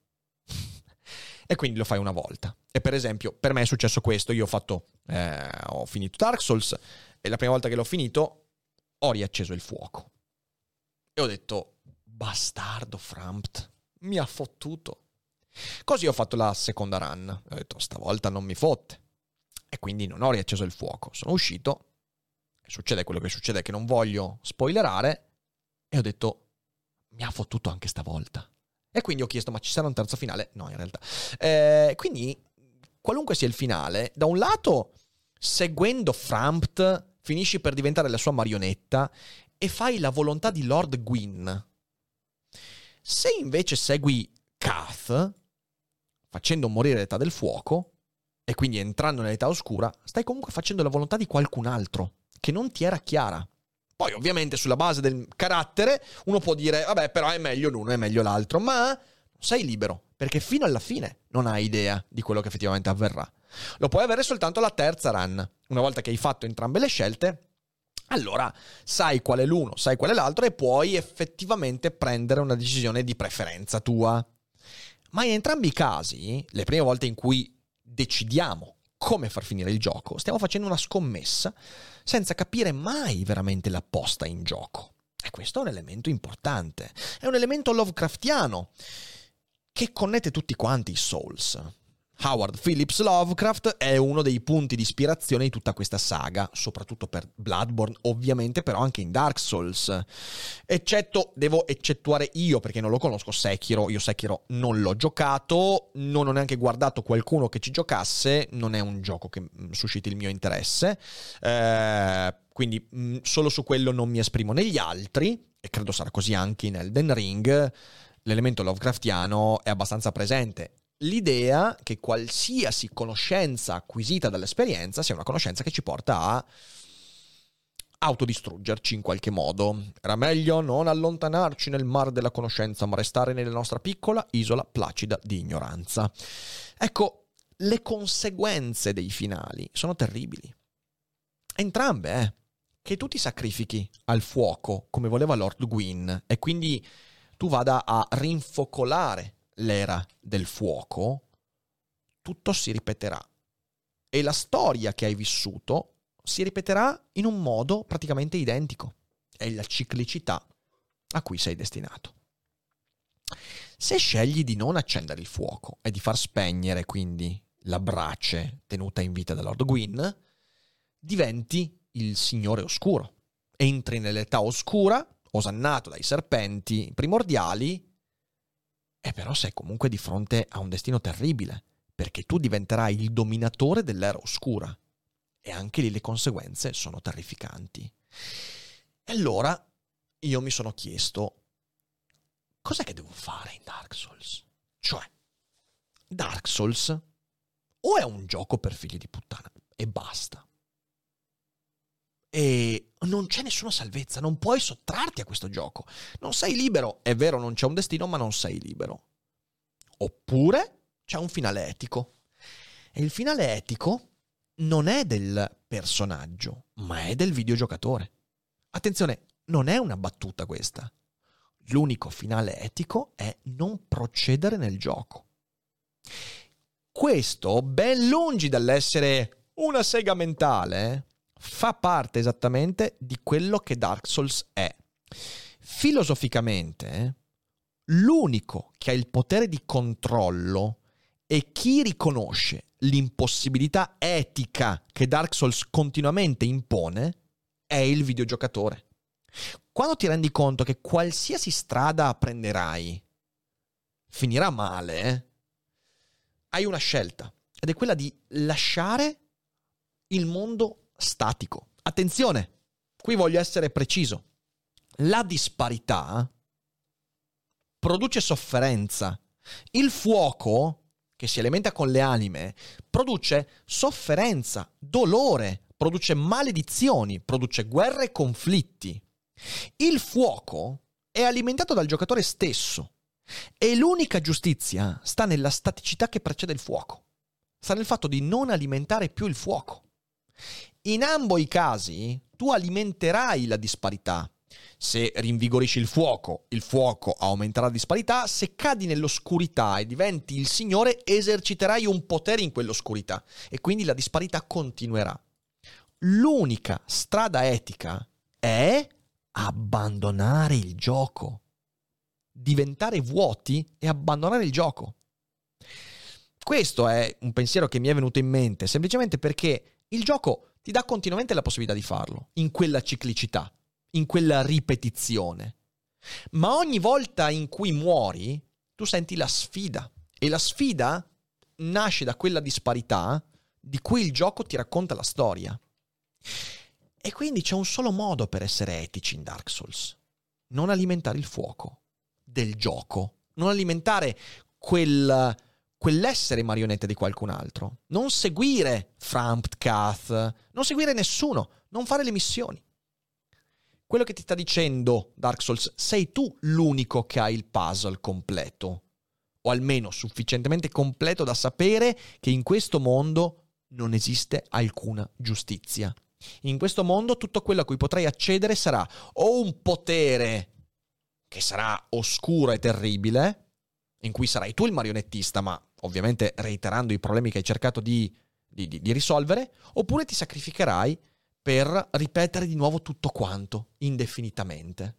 *laughs* e quindi lo fai una volta. E per esempio, per me è successo questo, io ho fatto, eh, ho finito Dark Souls e la prima volta che l'ho finito ho riacceso il fuoco. E ho detto, bastardo Frampt, mi ha fottuto. Così ho fatto la seconda run. Ho detto, stavolta non mi fotte. E quindi non ho riacceso il fuoco. Sono uscito. Succede quello che succede, che non voglio spoilerare. E ho detto, mi ha fottuto anche stavolta. E quindi ho chiesto, ma ci sarà un terzo finale? No, in realtà. Eh, quindi, qualunque sia il finale, da un lato seguendo Frampt, finisci per diventare la sua marionetta e fai la volontà di Lord Gwyn. Se invece segui Kath, facendo morire l'età del fuoco, e quindi entrando nell'età oscura, stai comunque facendo la volontà di qualcun altro, che non ti era chiara. Poi ovviamente sulla base del carattere uno può dire, vabbè però è meglio l'uno, è meglio l'altro, ma sei libero, perché fino alla fine non hai idea di quello che effettivamente avverrà. Lo puoi avere soltanto la terza run. Una volta che hai fatto entrambe le scelte, allora sai qual è l'uno, sai qual è l'altro e puoi effettivamente prendere una decisione di preferenza tua. Ma in entrambi i casi, le prime volte in cui decidiamo come far finire il gioco, stiamo facendo una scommessa senza capire mai veramente la posta in gioco. E questo è un elemento importante, è un elemento Lovecraftiano che connette tutti quanti i Souls. Howard Phillips Lovecraft è uno dei punti di ispirazione di tutta questa saga, soprattutto per Bloodborne, ovviamente, però anche in Dark Souls. Eccetto, devo eccettuare io perché non lo conosco Sekiro, io Sekiro non l'ho giocato, non ho neanche guardato qualcuno che ci giocasse, non è un gioco che mm, susciti il mio interesse. Eh, quindi mh, mm, solo su quello non mi esprimo negli altri, e credo sarà così anche in Elden Ring. L'elemento Lovecraftiano è abbastanza presente l'idea che qualsiasi conoscenza acquisita dall'esperienza sia una conoscenza che ci porta a autodistruggerci in qualche modo. Era meglio non allontanarci nel mar della conoscenza, ma restare nella nostra piccola isola placida di ignoranza. Ecco, le conseguenze dei finali sono terribili. Entrambe, eh. Che tu ti sacrifichi al fuoco, come voleva Lord Gwyn, e quindi tu vada a rinfocolare l'era del fuoco, tutto si ripeterà. E la storia che hai vissuto si ripeterà in un modo praticamente identico. È la ciclicità a cui sei destinato. Se scegli di non accendere il fuoco e di far spegnere quindi la brace tenuta in vita da Lord Gwyn, diventi il Signore Oscuro. Entri nell'età oscura, osannato dai serpenti primordiali, e però sei comunque di fronte a un destino terribile, perché tu diventerai il dominatore dell'era oscura. E anche lì le conseguenze sono terrificanti. E allora io mi sono chiesto, cos'è che devo fare in Dark Souls? Cioè, Dark Souls o è un gioco per figli di puttana e basta. E non c'è nessuna salvezza, non puoi sottrarti a questo gioco. Non sei libero, è vero, non c'è un destino, ma non sei libero. Oppure c'è un finale etico. E il finale etico non è del personaggio, ma è del videogiocatore. Attenzione, non è una battuta questa. L'unico finale etico è non procedere nel gioco. Questo, ben lungi dall'essere una sega mentale, fa parte esattamente di quello che Dark Souls è. Filosoficamente, l'unico che ha il potere di controllo e chi riconosce l'impossibilità etica che Dark Souls continuamente impone è il videogiocatore. Quando ti rendi conto che qualsiasi strada prenderai finirà male, eh, hai una scelta ed è quella di lasciare il mondo statico. Attenzione, qui voglio essere preciso. La disparità produce sofferenza. Il fuoco, che si alimenta con le anime, produce sofferenza, dolore, produce maledizioni, produce guerre e conflitti. Il fuoco è alimentato dal giocatore stesso e l'unica giustizia sta nella staticità che precede il fuoco. Sta nel fatto di non alimentare più il fuoco. In ambo i casi tu alimenterai la disparità. Se rinvigorisci il fuoco, il fuoco aumenterà la disparità. Se cadi nell'oscurità e diventi il Signore, eserciterai un potere in quell'oscurità e quindi la disparità continuerà. L'unica strada etica è abbandonare il gioco. Diventare vuoti e abbandonare il gioco. Questo è un pensiero che mi è venuto in mente semplicemente perché il gioco ti dà continuamente la possibilità di farlo, in quella ciclicità, in quella ripetizione. Ma ogni volta in cui muori, tu senti la sfida. E la sfida nasce da quella disparità di cui il gioco ti racconta la storia. E quindi c'è un solo modo per essere etici in Dark Souls. Non alimentare il fuoco del gioco. Non alimentare quel, quell'essere marionetta di qualcun altro. Non seguire Framptkath. Non seguire nessuno. Non fare le missioni. Quello che ti sta dicendo Dark Souls, sei tu l'unico che ha il puzzle completo. O almeno sufficientemente completo da sapere che in questo mondo non esiste alcuna giustizia. In questo mondo tutto quello a cui potrai accedere sarà o un potere che sarà oscuro e terribile, in cui sarai tu il marionettista, ma ovviamente reiterando i problemi che hai cercato di, di, di, di risolvere, oppure ti sacrificherai per ripetere di nuovo tutto quanto, indefinitamente.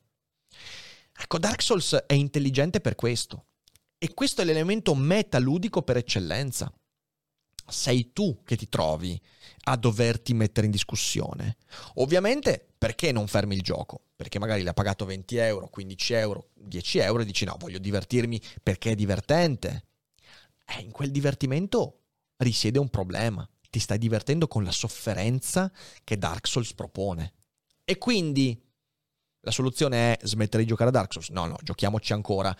Ecco, Dark Souls è intelligente per questo. E questo è l'elemento metaludico per eccellenza sei tu che ti trovi a doverti mettere in discussione. Ovviamente perché non fermi il gioco? Perché magari l'ha pagato 20 euro, 15 euro, 10 euro e dici no, voglio divertirmi perché è divertente. E in quel divertimento risiede un problema. Ti stai divertendo con la sofferenza che Dark Souls propone. E quindi la soluzione è smettere di giocare a Dark Souls? No, no, giochiamoci ancora.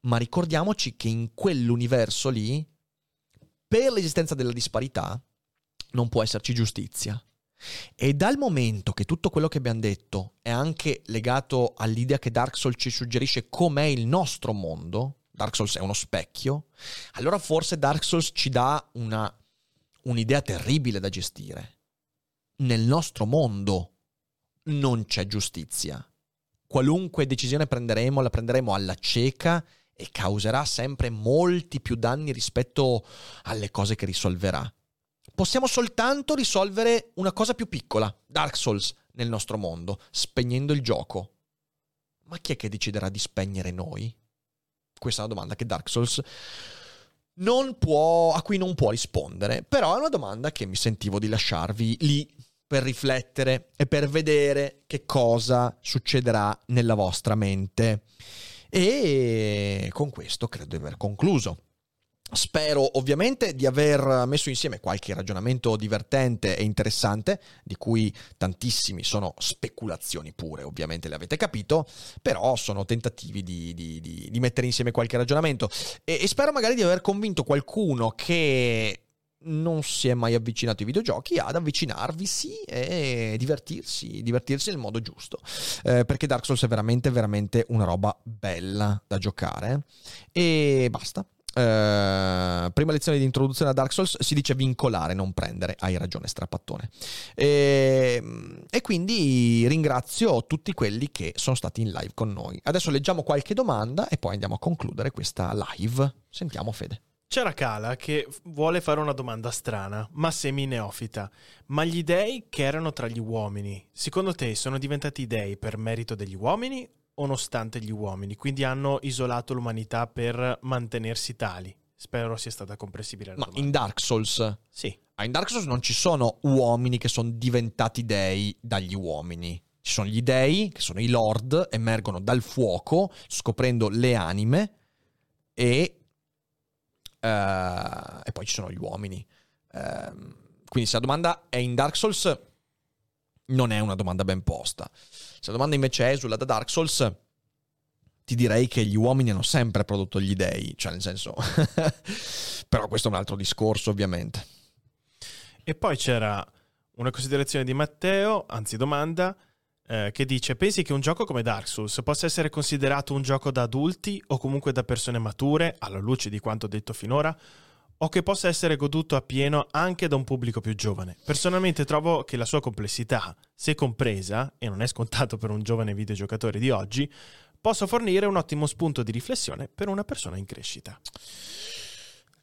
Ma ricordiamoci che in quell'universo lì per l'esistenza della disparità non può esserci giustizia. E dal momento che tutto quello che abbiamo detto è anche legato all'idea che Dark Souls ci suggerisce com'è il nostro mondo, Dark Souls è uno specchio, allora forse Dark Souls ci dà una, un'idea terribile da gestire. Nel nostro mondo non c'è giustizia. Qualunque decisione prenderemo la prenderemo alla cieca e causerà sempre molti più danni rispetto alle cose che risolverà. Possiamo soltanto risolvere una cosa più piccola, Dark Souls, nel nostro mondo, spegnendo il gioco. Ma chi è che deciderà di spegnere noi? Questa è una domanda che Dark Souls non può, a cui non può rispondere, però è una domanda che mi sentivo di lasciarvi lì per riflettere e per vedere che cosa succederà nella vostra mente. E con questo credo di aver concluso. Spero ovviamente di aver messo insieme qualche ragionamento divertente e interessante, di cui tantissimi sono speculazioni pure, ovviamente le avete capito, però sono tentativi di, di, di, di mettere insieme qualche ragionamento e, e spero magari di aver convinto qualcuno che non si è mai avvicinato ai videogiochi ad avvicinarvi sì e divertirsi, divertirsi nel modo giusto. Eh, perché Dark Souls è veramente, veramente una roba bella da giocare. E basta. Uh, prima lezione di introduzione a Dark Souls si dice vincolare, non prendere. Hai ragione, strappattone. E, e, quindi ringrazio tutti quelli che sono stati in live con noi. Adesso leggiamo qualche domanda e poi andiamo a concludere questa live. Sentiamo Fede. C'era Kala che vuole fare una domanda strana, ma semi neofita. Ma gli dei che erano tra gli uomini, secondo te sono diventati dei per merito degli uomini o nonostante gli uomini? Quindi hanno isolato l'umanità per mantenersi tali? Spero sia stata comprensibile la Ma domanda. in Dark Souls? Sì. Ah, in Dark Souls non ci sono uomini che sono diventati dei dagli uomini. Ci sono gli dei, che sono i lord, emergono dal fuoco, scoprendo le anime e Uh, e poi ci sono gli uomini. Uh, quindi se la domanda è in Dark Souls, non è una domanda ben posta. Se la domanda invece esula da Dark Souls, ti direi che gli uomini hanno sempre prodotto gli dei, cioè nel senso... *laughs* Però questo è un altro discorso, ovviamente. E poi c'era una considerazione di Matteo, anzi domanda, eh, che dice: Pensi che un gioco come Dark Souls possa essere considerato un gioco da adulti o comunque da persone mature, alla luce di quanto detto finora? O che possa essere goduto appieno anche da un pubblico più giovane? Personalmente trovo che la sua complessità, se compresa, e non è scontato per un giovane videogiocatore di oggi, possa fornire un ottimo spunto di riflessione per una persona in crescita.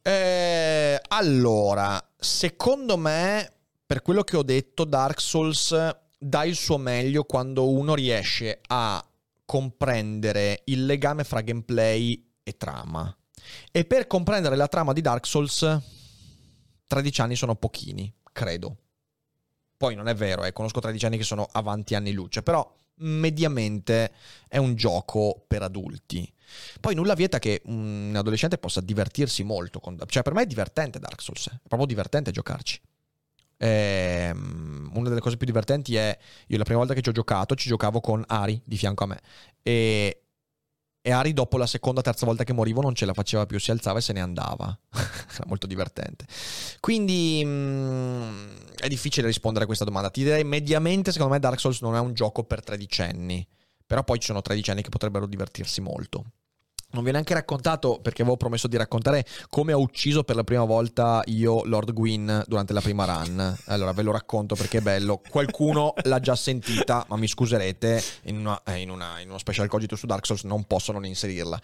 Eh, allora, secondo me, per quello che ho detto, Dark Souls dà il suo meglio quando uno riesce a comprendere il legame fra gameplay e trama. E per comprendere la trama di Dark Souls, 13 anni sono pochini, credo. Poi non è vero, eh, conosco 13 anni che sono avanti anni luce, però mediamente è un gioco per adulti. Poi nulla vieta che un adolescente possa divertirsi molto. Con... Cioè, per me è divertente Dark Souls, è proprio divertente giocarci. Ehm, una delle cose più divertenti è, io la prima volta che ci ho giocato, ci giocavo con Ari di fianco a me. E, e Ari dopo la seconda, terza volta che morivo non ce la faceva più, si alzava e se ne andava. *laughs* Era molto divertente. Quindi mm, è difficile rispondere a questa domanda. Ti direi mediamente, secondo me Dark Souls non è un gioco per tredicenni. Però poi ci sono tredicenni che potrebbero divertirsi molto. Non viene anche raccontato, perché avevo promesso di raccontare come ho ucciso per la prima volta io Lord Gwyn durante la prima run. Allora ve lo racconto perché è bello. Qualcuno l'ha già sentita, ma mi scuserete, in, una, eh, in, una, in uno special cogito su Dark Souls non posso non inserirla.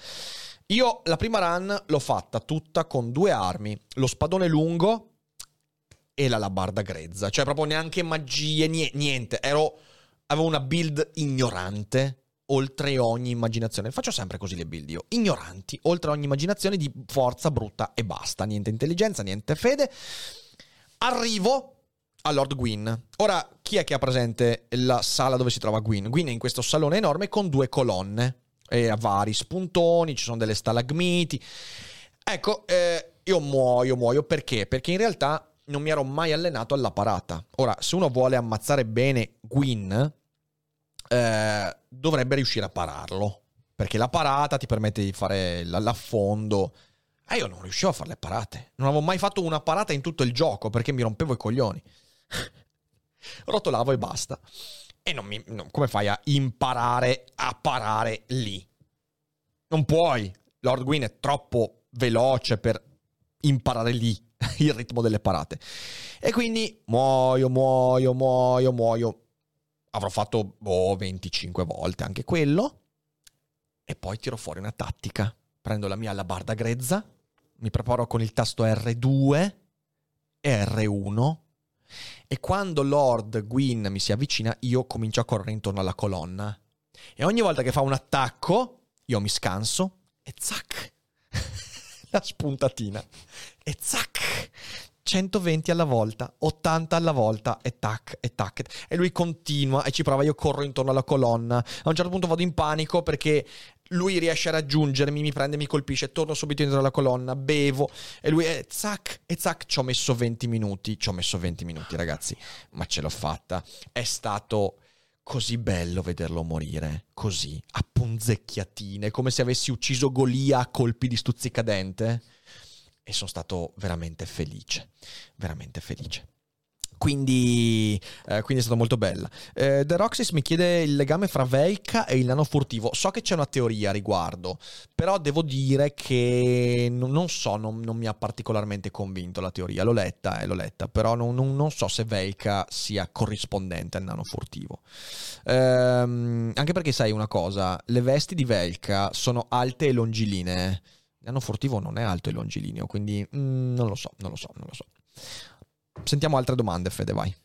Io la prima run l'ho fatta tutta con due armi, lo spadone lungo e la labarda grezza. Cioè proprio neanche magie, niente. Ero, avevo una build ignorante oltre ogni immaginazione. Faccio sempre così le build io, ignoranti, oltre ogni immaginazione di forza brutta e basta, niente intelligenza, niente fede. Arrivo a Lord Gwyn. Ora, chi è che ha presente la sala dove si trova Gwyn? Gwyn è in questo salone enorme con due colonne e ha vari spuntoni, ci sono delle stalagmiti. Ecco, eh, io muoio, muoio perché? Perché in realtà non mi ero mai allenato alla parata. Ora, se uno vuole ammazzare bene Gwyn, eh, dovrebbe riuscire a pararlo. Perché la parata ti permette di fare l'affondo. E eh, io non riuscivo a fare le parate. Non avevo mai fatto una parata in tutto il gioco perché mi rompevo i coglioni. *laughs* Rotolavo e basta. E non mi, non, come fai a imparare a parare lì? Non puoi. Lord Gwyn è troppo veloce per imparare lì *laughs* il ritmo delle parate. E quindi muoio, muoio, muoio, muoio avrò fatto boh, 25 volte anche quello. E poi tiro fuori una tattica. Prendo la mia alabarda grezza, mi preparo con il tasto R2 e R1. E quando Lord Gwyn mi si avvicina, io comincio a correre intorno alla colonna. E ogni volta che fa un attacco, io mi scanso e zac! *laughs* la spuntatina. E zac! 120 alla volta, 80 alla volta e tac e tac. E lui continua e ci prova, io corro intorno alla colonna. A un certo punto vado in panico perché lui riesce a raggiungermi, mi prende, mi colpisce, torno subito dentro la colonna, bevo e lui è zac e zac. Ci ho messo 20 minuti, ci ho messo 20 minuti ragazzi, ma ce l'ho fatta. È stato così bello vederlo morire, così, a punzecchiatine, come se avessi ucciso Golia a colpi di stuzzicadente e sono stato veramente felice, veramente felice. Quindi, eh, quindi, è stata molto bella. Eh, The Roxys mi chiede il legame fra Velka e il nano furtivo. So che c'è una teoria a riguardo, però devo dire che non, non so, non, non, mi ha particolarmente convinto la teoria. L'ho letta, eh, l'ho letta, però non, non so se Velka sia corrispondente al nano furtivo. Ehm, anche perché sai una cosa, le vesti di Velka sono alte e longilinee L'anno furtivo non è alto e longilineo, quindi mm, non lo so, non lo so, non lo so. Sentiamo altre domande, Fede, vai.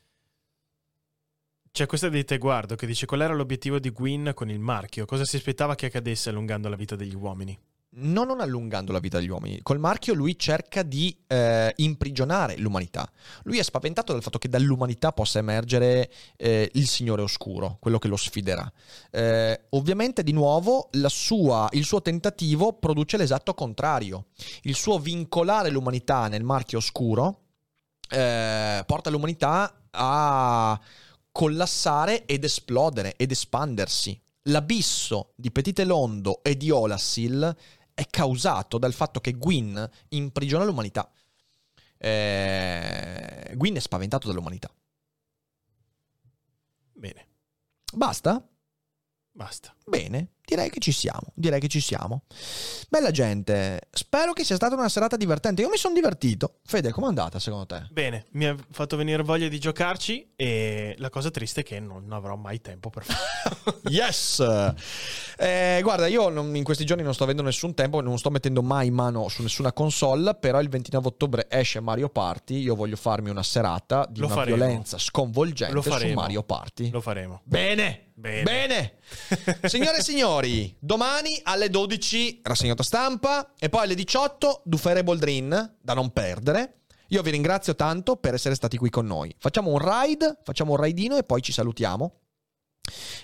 C'è questa di Teguardo che dice qual era l'obiettivo di Gwyn con il marchio? Cosa si aspettava che accadesse allungando la vita degli uomini? No, non allungando la vita degli uomini. Col marchio lui cerca di eh, imprigionare l'umanità. Lui è spaventato dal fatto che dall'umanità possa emergere eh, il Signore Oscuro, quello che lo sfiderà. Eh, ovviamente, di nuovo, sua, il suo tentativo produce l'esatto contrario. Il suo vincolare l'umanità nel marchio oscuro eh, porta l'umanità a collassare ed esplodere ed espandersi. L'abisso di Petite Londo e di Olassil è causato dal fatto che Gwyn imprigiona l'umanità. Eh, Gwyn è spaventato dall'umanità. Bene. Basta? Basta. Bene, direi che ci siamo, direi che ci siamo. Bella gente, spero che sia stata una serata divertente. Io mi sono divertito. Fede, com'è andata secondo te? Bene, mi ha fatto venire voglia di giocarci e la cosa triste è che non avrò mai tempo per farlo. *laughs* yes! Eh, guarda, io non, in questi giorni non sto avendo nessun tempo, non sto mettendo mai mano su nessuna console, però il 29 ottobre esce Mario Party, io voglio farmi una serata di Lo una faremo. violenza sconvolgente su. Mario Party. Lo faremo. Bene, Bene. bene. *laughs* Signore e signori, domani alle 12 rassegnato stampa e poi alle 18 Dufere Boldrin da non perdere. Io vi ringrazio tanto per essere stati qui con noi. Facciamo un ride, facciamo un raidino e poi ci salutiamo.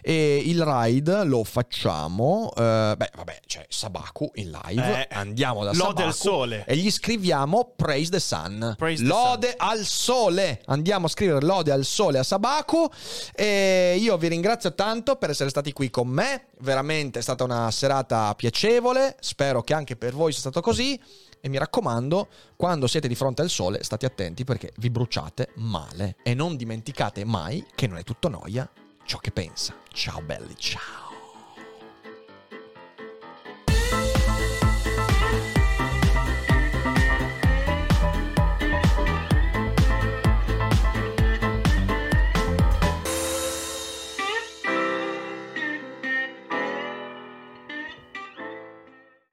E il ride lo facciamo, eh, beh, vabbè, c'è Sabaku in live. Eh, Andiamo da lode Sabaku al sole. e gli scriviamo Praise the Sun. Praise the lode al sole. Andiamo a scrivere lode al sole a Sabaku. E io vi ringrazio tanto per essere stati qui con me. Veramente è stata una serata piacevole. Spero che anche per voi sia stato così. E mi raccomando, quando siete di fronte al sole, state attenti perché vi bruciate male. E non dimenticate mai che non è tutto noia ciò che pensa. Ciao belli, ciao.